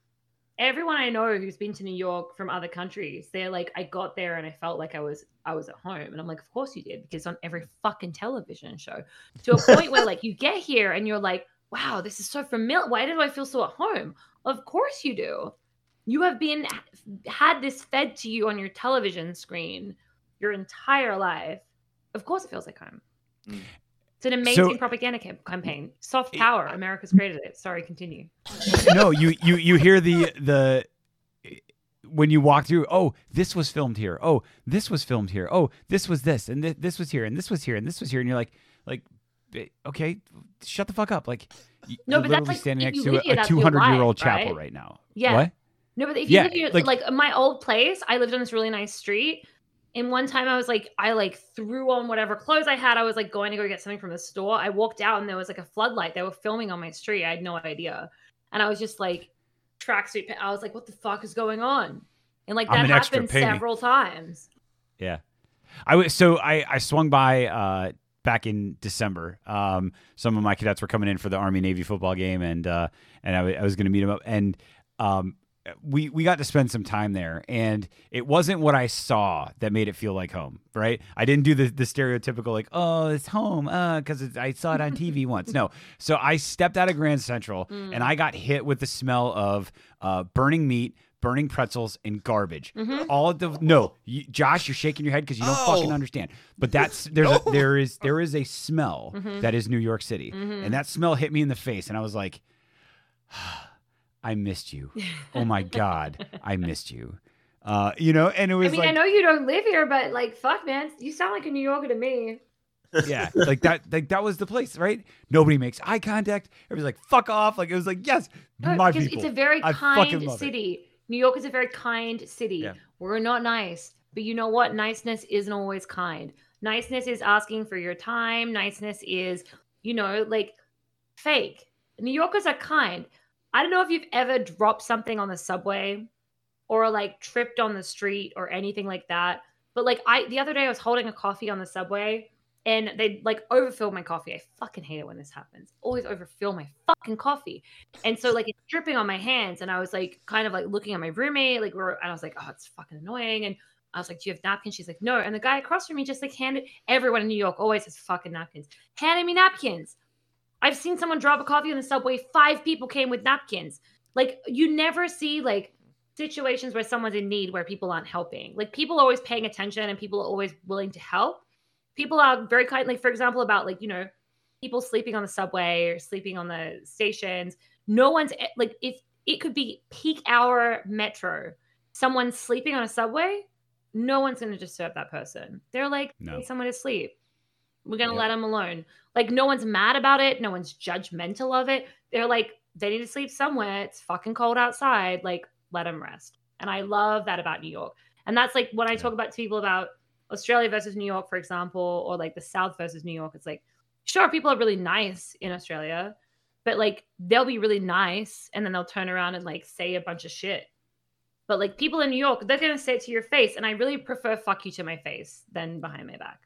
everyone I know who's been to New York from other countries, they're like, I got there and I felt like I was I was at home, and I'm like, of course you did, because on every fucking television show, to a point where like you get here and you're like, wow, this is so familiar. Why do I feel so at home? Of course you do. You have been had this fed to you on your television screen your entire life. Of course, it feels like home. Mm. It's an amazing So- propaganda campaign. Soft power. America's created it. Sorry, continue. no, you you you hear the the when you walk through. Oh, this was filmed here. Oh, this was filmed here. Oh, this was this, and th- this was here, and this was here, and this was here, and you're like, like, okay, shut the fuck up. Like, No, you're but that's literally like- standing next to a 200 year old chapel right? right now. Yeah. What? No, but if you Yeah, live here, like- like, my old place, I lived on this really nice street. And one time I was like, I like threw on whatever clothes I had. I was like going to go get something from the store. I walked out and there was like a floodlight. They were filming on my street. I had no idea. And I was just like, tracksuit. I was like, what the fuck is going on? And like that an happened several times. Yeah. I was so I I swung by uh back in December. Um some of my cadets were coming in for the Army Navy football game and uh and I was going to meet them up and um we we got to spend some time there and it wasn't what I saw that made it feel like home, right? I didn't do the the stereotypical like, "Oh, it's home uh cuz I saw it on TV (laughs) once." No. So I stepped out of Grand Central Mm. and I got hit with the smell of uh burning meat, burning pretzels and garbage Mhm. all of the no you, josh you're shaking your head because you don't Oh. fucking understand but that's there's (laughs) No. a, there is there is a smell Mhm. that is new york city Mhm. and that smell hit me in the face and i was like (sighs) i missed you (laughs) oh my god i missed you uh you know and it was I mean, like I know you don't live here, but like, fuck, man, you sound like a New Yorker to me. yeah like that like that was the place right nobody makes eye contact everybody's like fuck off like it was like yes No, my people it's a very I kind city. it. New York is a very kind city. Yeah. We're not nice, but you know what? Niceness isn't always kind. Niceness is asking for your time. Niceness is, you know, like fake. New Yorkers are kind. I don't know if you've ever dropped something on the subway or like tripped on the street or anything like that. But like I the other day I was holding a coffee on the subway and they like overfilled my coffee. I fucking hate it when this happens. Always overfill my fucking coffee. And so like it's dripping on my hands. And I was like kind of like looking at my roommate, like we're and I was like, oh, it's fucking annoying. And I was like, Do you have napkins? She's like, No. And the guy across from me just like handed everyone in New York always has fucking napkins. Handed me napkins. I've seen someone drop a coffee on the subway. Five people came with napkins. Like you never see like situations where someone's in need where people aren't helping. Like people are always paying attention and people are always willing to help. People are very kind. Like for example, about like you know people sleeping on the subway or sleeping on the stations. No one's eh, like if it could be peak hour metro. Someone's sleeping on a subway. No one's going to disturb that person. They're like, No. "Need someone to sleep. We're going to Yep. let them alone. Like, no one's mad about it. No one's judgmental of it. They're like, they need to sleep somewhere. It's fucking cold outside. Like, let them rest. And I love that about New York. And that's like when I Yeah. talk about to people about Australia versus New York, for example, or like the South versus New York. It's like, sure, people are really nice in Australia, but like they'll be really nice and then they'll turn around and like say a bunch of shit. But like people in New York, they're gonna say it to your face, and I really prefer "fuck you" to my face than behind my back.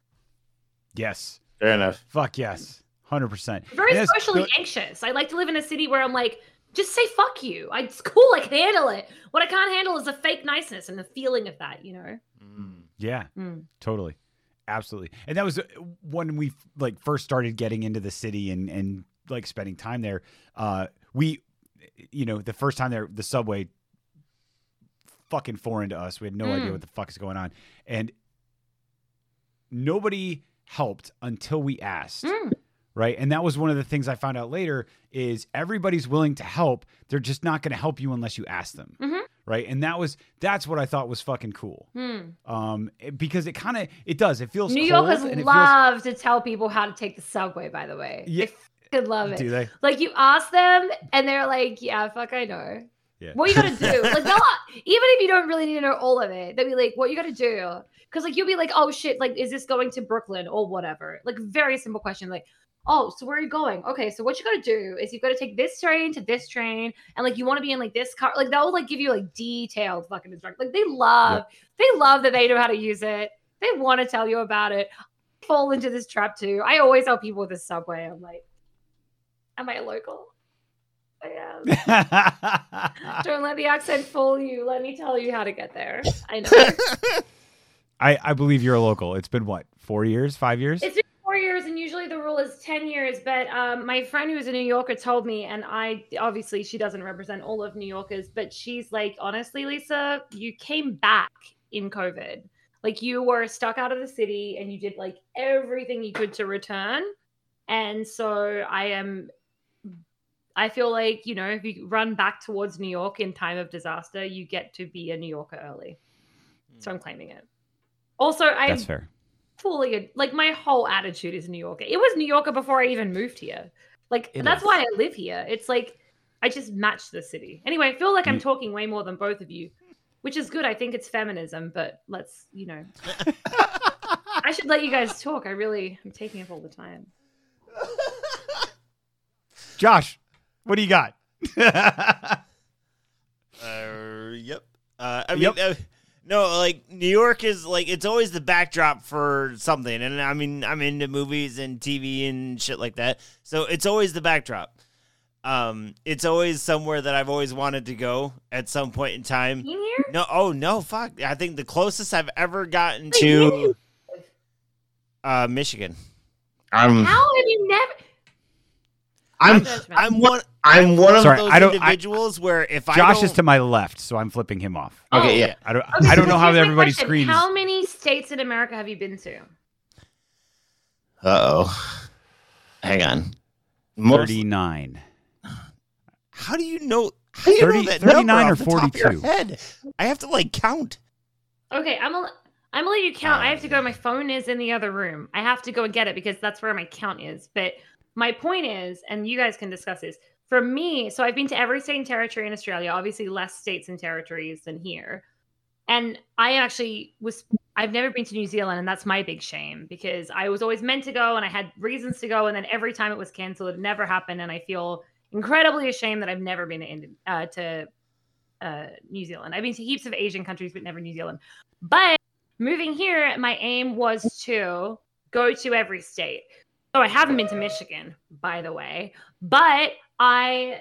Yes. Fair enough. Fuck yes. Hundred percent. Very socially anxious. I like to live in a city where I'm like, just say "fuck you." I, it's cool. I can handle it. What I can't handle is a fake niceness and the feeling of that. You know. Mm. Yeah. Mm. Totally. Absolutely. And that was uh, when we like first started getting into the city and and like spending time there. Uh we you know, the first time there the subway fucking foreign to us. We had no idea Mm. what the fuck is going on. And nobody helped until we asked. Mm. Right. And that was one of the things I found out later is everybody's willing to help. They're just not going to help you unless you ask them. Mhm. Right. And that was that's what I thought was fucking cool Hmm. um it- because it kind of it does it feels New Yorkers love to tell people how to take the subway. By the way, Yeah. they could love it. do they Like you ask them, and they're like, "Yeah, fuck, I know." Yeah. What you gotta (laughs) do? like they'll even if you don't really need to know all of it, they'll be like, "What you gotta do?" Because like you'll be like, "Oh shit, like is this going to Brooklyn or whatever?" Like very simple question, like. Oh, so where are you going? Okay, so what you gotta do is you gotta take this train to this train, and like you want to be in like this car. Like they'll like give you like detailed fucking instructions. Like they love, they love that they know how to use it. They want to tell you about it. I fall into this trap too. I always tell people with the subway, I'm like, am I a local? I am. (laughs) Don't let the accent fool you. Let me tell you how to get there. I know. (laughs) I I believe you're a local it's been what four years five years It's been four years, and usually the rule is 10 years. But um, my friend who's a New Yorker told me, and I obviously she doesn't represent all of New Yorkers, but she's like, honestly, Lisa, you came back in COVID. Like you were stuck out of the city and you did like everything you could to return. And so I am, I feel like, you know, if you run back towards New York in time of disaster, you get to be a New Yorker early. So I'm claiming it. Also, I that's fair fully like my whole attitude is New Yorker. It was New Yorker before I even moved here. Like It that's is. why I live here. It's like I just match the city. Anyway, I feel like I'm talking way more than both of you, which is good. I think it's feminism, but let's, you know. (laughs) I should let you guys talk. I really I'm taking up all the time. (laughs) Josh what do you got (laughs) Uh, yep. Uh, I mean, Yep. uh, no, like New York is like it's always the backdrop for something, and I mean, I'm into movies and TV and shit like that, so it's always the backdrop. Um, it's always somewhere that I've always wanted to go at some point in time. No, oh no, fuck! I think the closest I've ever gotten Wait, where do to uh, Michigan. I'm How have you never I'm I'm one. I'm one of Sorry, those I don't- I- individuals where if I Josh is to my left so I'm flipping him off Oh. okay. Yeah, I don't Okay, I don't so know how everybody my everybody's question. screen is How many states in America have you been to? Uh oh. Hang on. Most, 39 How do you know? How do you 30 know that 39 or off the top of your 42? head? I have to like count. Okay, I'm gonna I'm gonna let you count. I have to Um, go. My phone is in the other room. I have to go and get it because that's where my count is. But my point is, and you guys can discuss this. For me, so I've been to every state and territory in Australia. Obviously, less states and territories than here. And I actually was. I've never been to New Zealand, and that's my big shame because I was always meant to go, and I had reasons to go, and then every time it was canceled, it never happened, and I feel incredibly ashamed that I've never been to uh, to uh, New Zealand. I've been to heaps of Asian countries, but never New Zealand. But moving here, my aim was to go to every state. So I haven't been to Michigan, by the way, but I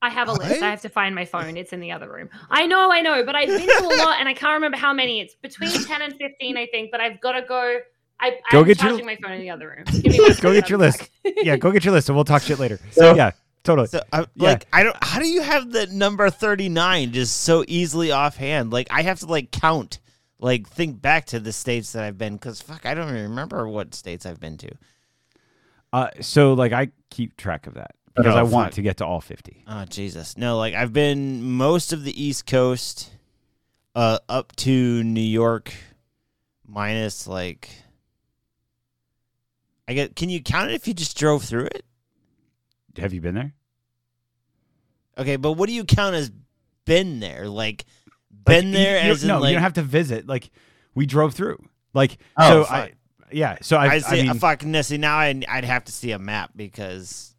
I have a list. I have to find my phone. It's in the other room. I know, I know, but I've been to a lot and I can't remember how many. It's between (laughs) 10 and 15, I think, but I've got to go. I, Go I'm get your- my phone in the other room. (laughs) Give me Go get your list. yeah go get your list and we'll talk shit later (laughs) So- yeah totally So, I, Yeah. like, I don't. How do you have the number thirty nine just so easily offhand? Like, I have to like count, like think back to the states that I've been because fuck, I don't even remember what states I've been to. Uh, so like I keep track of that because Oh, I want fuck. to get to all 50. Oh Jesus. No, like I've been most of the East Coast uh up to New York minus like I get can you count it if you just drove through it? Have you been there? Okay, but what do you count as been there? Like Like, been you- there you, as in no, like you don't have to visit. Like we drove through. Like Oh, so fuck. I yeah, so I I I, see mean fuck no, see now I I'd have to see a map because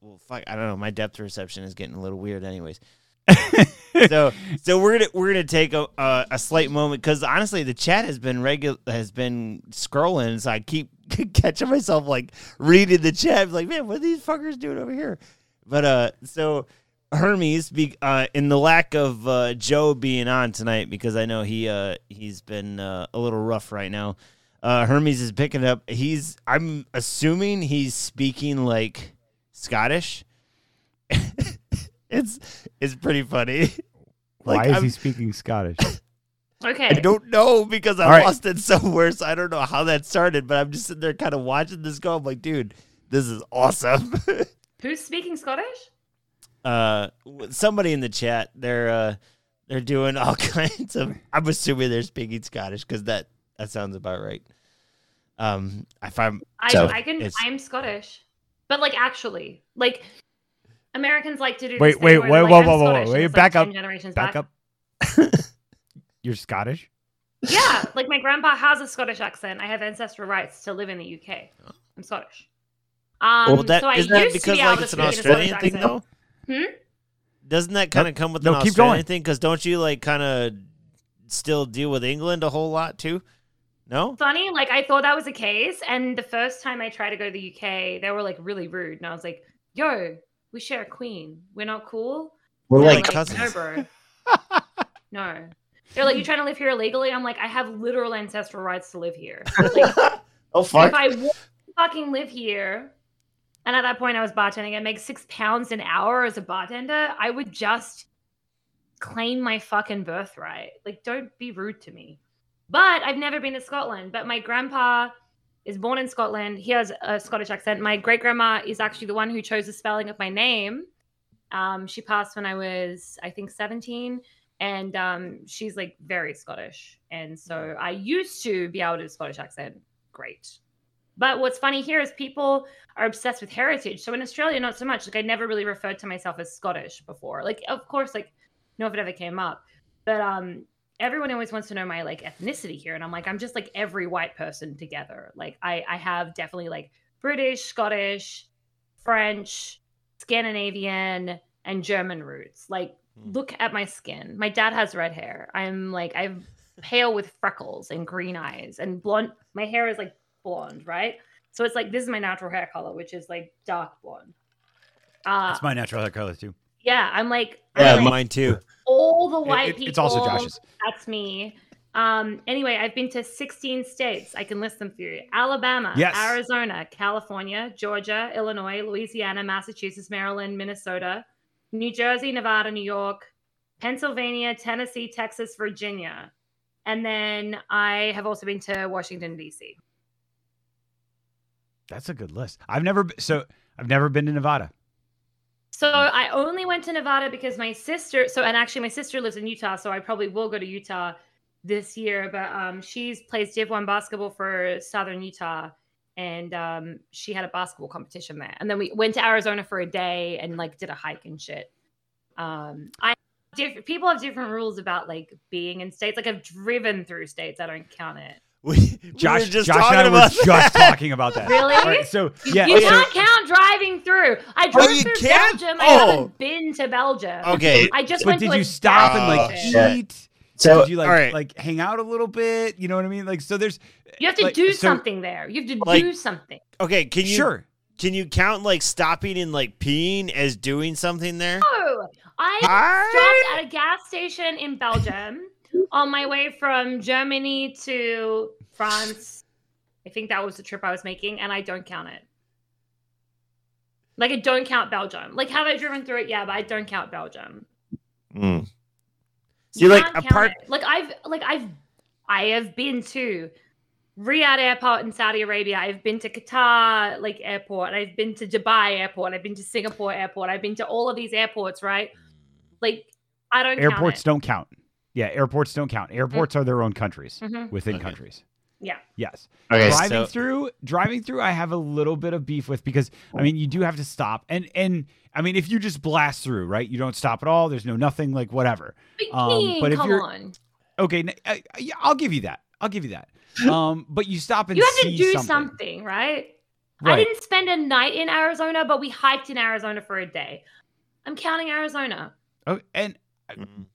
well fuck I don't know, my depth perception is getting a little weird anyways. (laughs) so so we're gonna we're gonna take a a, a slight moment because honestly the chat has been regular has been scrolling so I keep (laughs) catching myself like reading the chat like man what are these fuckers doing over here but uh so Hermes be uh in the lack of uh Joe being on tonight because I know he uh he's been uh, a little rough right now uh Hermes is picking up he's I'm assuming he's speaking like Scottish (laughs) it's it's pretty funny (laughs) why is I'm- he speaking Scottish? (laughs) Okay. I don't know because I All right. lost it somewhere, so I don't know how that started. But I'm just sitting there, kind of watching this go. I'm like, dude, this is awesome. Who's speaking Scottish? uh, somebody in the chat, they're uh, they're doing all kinds of. I'm assuming they're speaking Scottish because that that sounds about right. Um, if I'm I, So, I can. it's- I'm Scottish, but like actually, like Americans like to do. Wait, wait, wait, they're like, whoa, "I'm whoa, whoa, whoa, wait, it's, back like, up, 10 generations Back back. up. (laughs) You're Scottish? Yeah, like my grandpa has a Scottish accent. I have ancestral rights to live in the UK. I'm Scottish. Um, well, that so I isn't that used to because be like it's an speak in a Australian thing accent. though. Hmm? Doesn't that kind of come with no, an keep Australian going. thing? Because don't you like kind of still deal with England a whole lot too? No. funny. Like I thought that was the case, and the first time I tried to go to the UK, they were like really rude, and I was like, "Yo, we share a queen. We're not cool." We're They're like cousins. No, bro. (laughs) no. They're like, "You trying to live here illegally?" I'm like, "I have literal ancestral rights to live here. (laughs) Like, oh fuck. if. I wa- fucking live here." And at that point, I was bartending. I make six pounds an hour as a bartender. I would just claim my fucking birthright. Like, don't be rude to me. But I've never been to Scotland. But my grandpa is born in Scotland. He has a Scottish accent. My great grandma is actually the one who chose the spelling of my name. Um, she passed when I was, I think, 17. And um, she's like very Scottish. And so I used to be able to Scottish accent. Great. But what's funny here is people are obsessed with heritage. So in Australia, not so much. Like I never really referred to myself as Scottish before. Like, of course, like, no, if it ever came up. But um, everyone always wants to know my like ethnicity here and i'm like i'm just like every white person together like i i have definitely like british scottish french scandinavian and german roots like Hmm. look at my skin my dad has red hair i'm like i'm pale with freckles and green eyes and blonde my hair is like blonde right so it's like this is my natural hair color which is like dark blonde uh That's my natural hair color too. yeah i'm like Yeah, I'm like mine too. All the white it- people it's also Josh's. that's me. Um, anyway, I've been to 16 states. I can list them for you Alabama, Yes. Arizona, California, Georgia, Illinois, Louisiana, Massachusetts, Maryland, Minnesota, New Jersey, Nevada, New York, Pennsylvania, Tennessee, Texas, Virginia. And then I have also been to Washington, D.C. That's a good list. I've never so I've never been to Nevada. So I only went to Nevada because my sister. So and actually, my sister lives in Utah, so I probably will go to Utah this year. But um, she's plays Div One basketball for Southern Utah, and um, she had a basketball competition there. And then we went to Arizona for a day and like did a hike and shit. Um, I diff- people have different rules about like being in states. Like I've driven through states. I don't count it. We, (laughs) we Josh, were just Josh and I were just talking about that. Really? All right, so yeah, you so- can't count driving through. I oh, drove you through can't? Belgium. I Oh. haven't been to Belgium. Okay. I just but went did to a you stop and like Oh, eat? So did you like all right. like hang out a little bit? You know what I mean? Like so there's You have to like, do so- something there. You have to Like- do something. Okay, can you sure. can you count like stopping and like peeing as doing something there? Oh, I I- stopped at a gas station in Belgium on my way from Germany to France. I think that was the trip I was making, and I don't count it. Like I don't count Belgium. Like have I driven through it? Yeah, but I don't count Belgium. Mm. See, like can't a part. Like I've like I've I have been to Riyadh Airport in Saudi Arabia. I've been to Qatar like airport. I've been to Dubai Airport. I've been to Singapore Airport. I've been to all of these airports, right? Like I don't Airports count don't count. Yeah, airports don't count. Airports are their own countries it. Mhm. within Okay. countries. Yeah. Yes. Okay, driving so- through driving through I have a little bit of beef with because I mean you do have to stop and and I mean if you just blast through, right? You don't stop at all, there's no nothing like whatever. But, Um, but if come you're- on. Okay, n- I, yeah, I'll give you that. I'll give you that. (laughs) Um but you stop and You have to do something. something, right? I didn't spend a night in Arizona, but we hiked in Arizona for a day. I'm counting Arizona. Oh, and.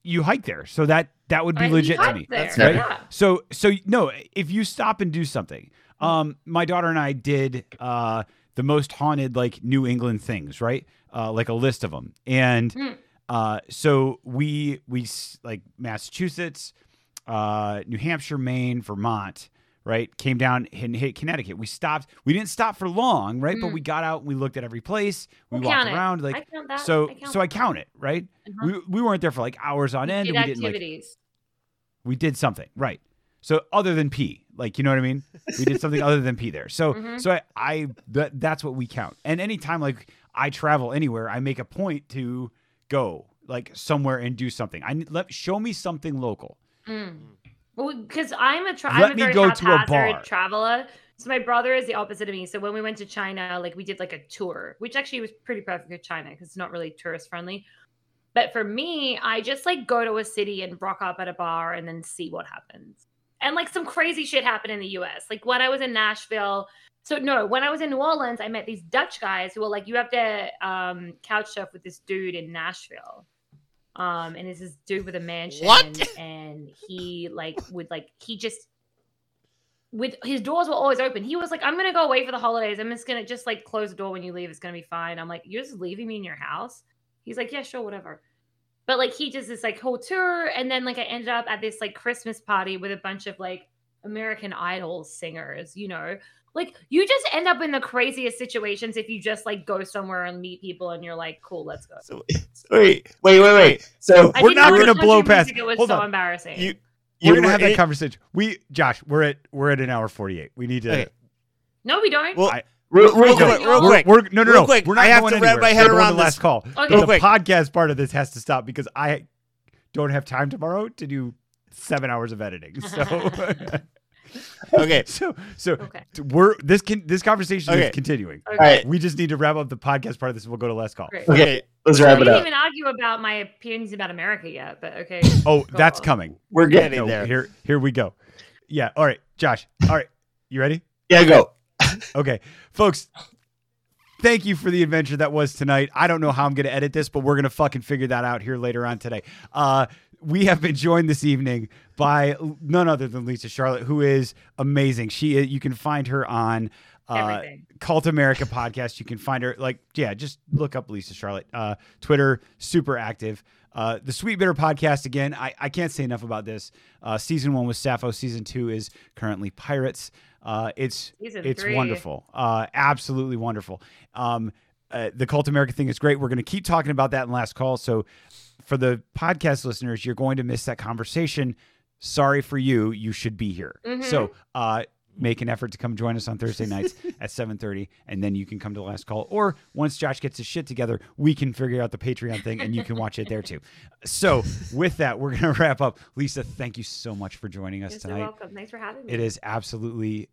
You hike there. So that that would be Right? We legit to me. there, That's right. Yeah. So so no, if you stop and do something, um, my daughter and I did uh the most haunted like New England things, right? Uh, like a list of them, and Mm. uh, so we we s- like Massachusetts, uh, New Hampshire, Maine, Vermont. Right, came down and hit Connecticut. We stopped. We didn't stop for long, right? But Mm. we got out. and We looked at every place. We We'll walked around. Like I count that. so. I count so I count it, right? Uh-huh. We we weren't there for like hours on We end. did we didn't like activities. we did something right so other than pee like you know what i mean we did something other than pee there so (laughs) Mhm. so i, I that, that's what we count and anytime like i travel anywhere i make a point to go like somewhere and do something i need- let show me something local Mm. Well, because I'm a tra- Let I'm a very go to a bar. traveler. So my brother is the opposite of me. So when we went to China, like we did like a tour, which actually was pretty perfect for China because it's not really tourist friendly. But for me, I just like go to a city and rock up at a bar and then see what happens. And like some crazy shit happened in the US. Like when I was in Nashville. So no, when I was in New Orleans, I met these Dutch guys who were like, you have to um, couch surf with this dude in Nashville. Um, and it's this dude with a mansion, What? and he like would like he just with his doors were always open. He was like, I'm gonna go away for the holidays. I'm just gonna just like close the door when you leave. It's gonna be fine. I'm like, you're just leaving me in your house. He's like, yeah, sure, whatever. But like he does this like whole tour, and then like I ended up at this like Christmas party with a bunch of like American Idol singers. You know, like you just end up in the craziest situations if you just like go somewhere and meet people, and you're like, cool, let's go. So, (laughs) wait, wait, wait, wait. So I We're didn't gonna country blow music, past- It was hold so on. embarrassing. you, we're gonna were have that conversation we josh we're at we're at an hour 48 we need to Okay. no, we don't. Well, I- real, real real quick. quick, real we're, quick. we're, no no real no quick, we're not I have going to wrap anywhere. my head We're going around to last this. call Okay. the quick. podcast part of this has to stop because i don't have time tomorrow to do seven hours of editing so (laughs) (laughs) (laughs) Okay. (laughs) so so Okay. we're this can this conversation Okay. is continuing Okay. All right, we just need to wrap up the podcast part of this and we'll go to last call Great. okay, let's wrap we it didn't up. even argue about my opinions about America yet, but okay. (laughs) oh Go that's on. coming We're Getting getting. No, there. here here we go yeah all right josh all right you ready Yeah, go. Okay, folks. Thank you for the adventure that was tonight. I don't know how I'm going to edit this, but we're going to fucking figure that out here later on today. Uh, we have been joined this evening by none other than Lisa Charlotte, who is amazing. She is, you can find her on uh, Cult America podcast. You can find her like yeah, just look up Lisa Charlotte. Uh, Twitter, super active. Uh, the Sweet Bitter podcast again. I, I can't say enough about this. Uh, season one was Sappho. Season two is currently Pirates. Uh, it's Season it's three. wonderful. Uh, absolutely wonderful. Um, uh, the Cult America thing is great. We're going to keep talking about that in last call. So for the podcast listeners, you're going to miss that conversation. Sorry for you. You should be here. Mhm. So uh, make an effort to come join us on Thursday nights (laughs) at 7:30, and then you can come to the last call. Or once Josh gets his shit together, we can figure out the Patreon thing, and you can watch it there too. So with that, we're going to wrap up. Lisa, thank you so much for joining us You're so tonight. welcome. Thanks for having me. It is absolutely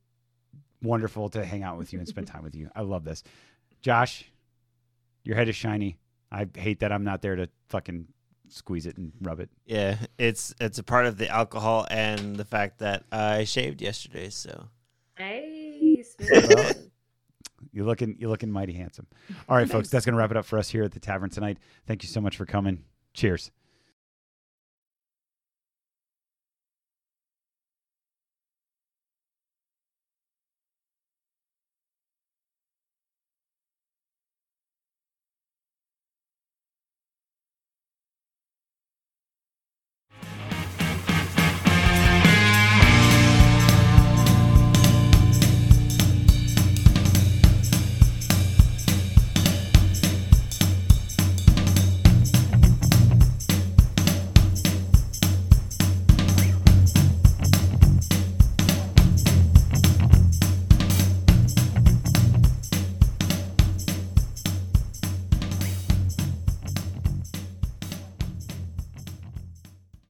wonderful to hang out with you and spend time with you. I love this. Josh, your head is shiny. I hate that I'm not there to fucking squeeze it and rub it. Yeah, it's it's a part of the alcohol and the fact that I shaved yesterday. So Hey, smooth. You're looking you're looking mighty handsome. All right, folks, that's gonna wrap it up for us here at the tavern tonight. Thank you so much for coming. Cheers.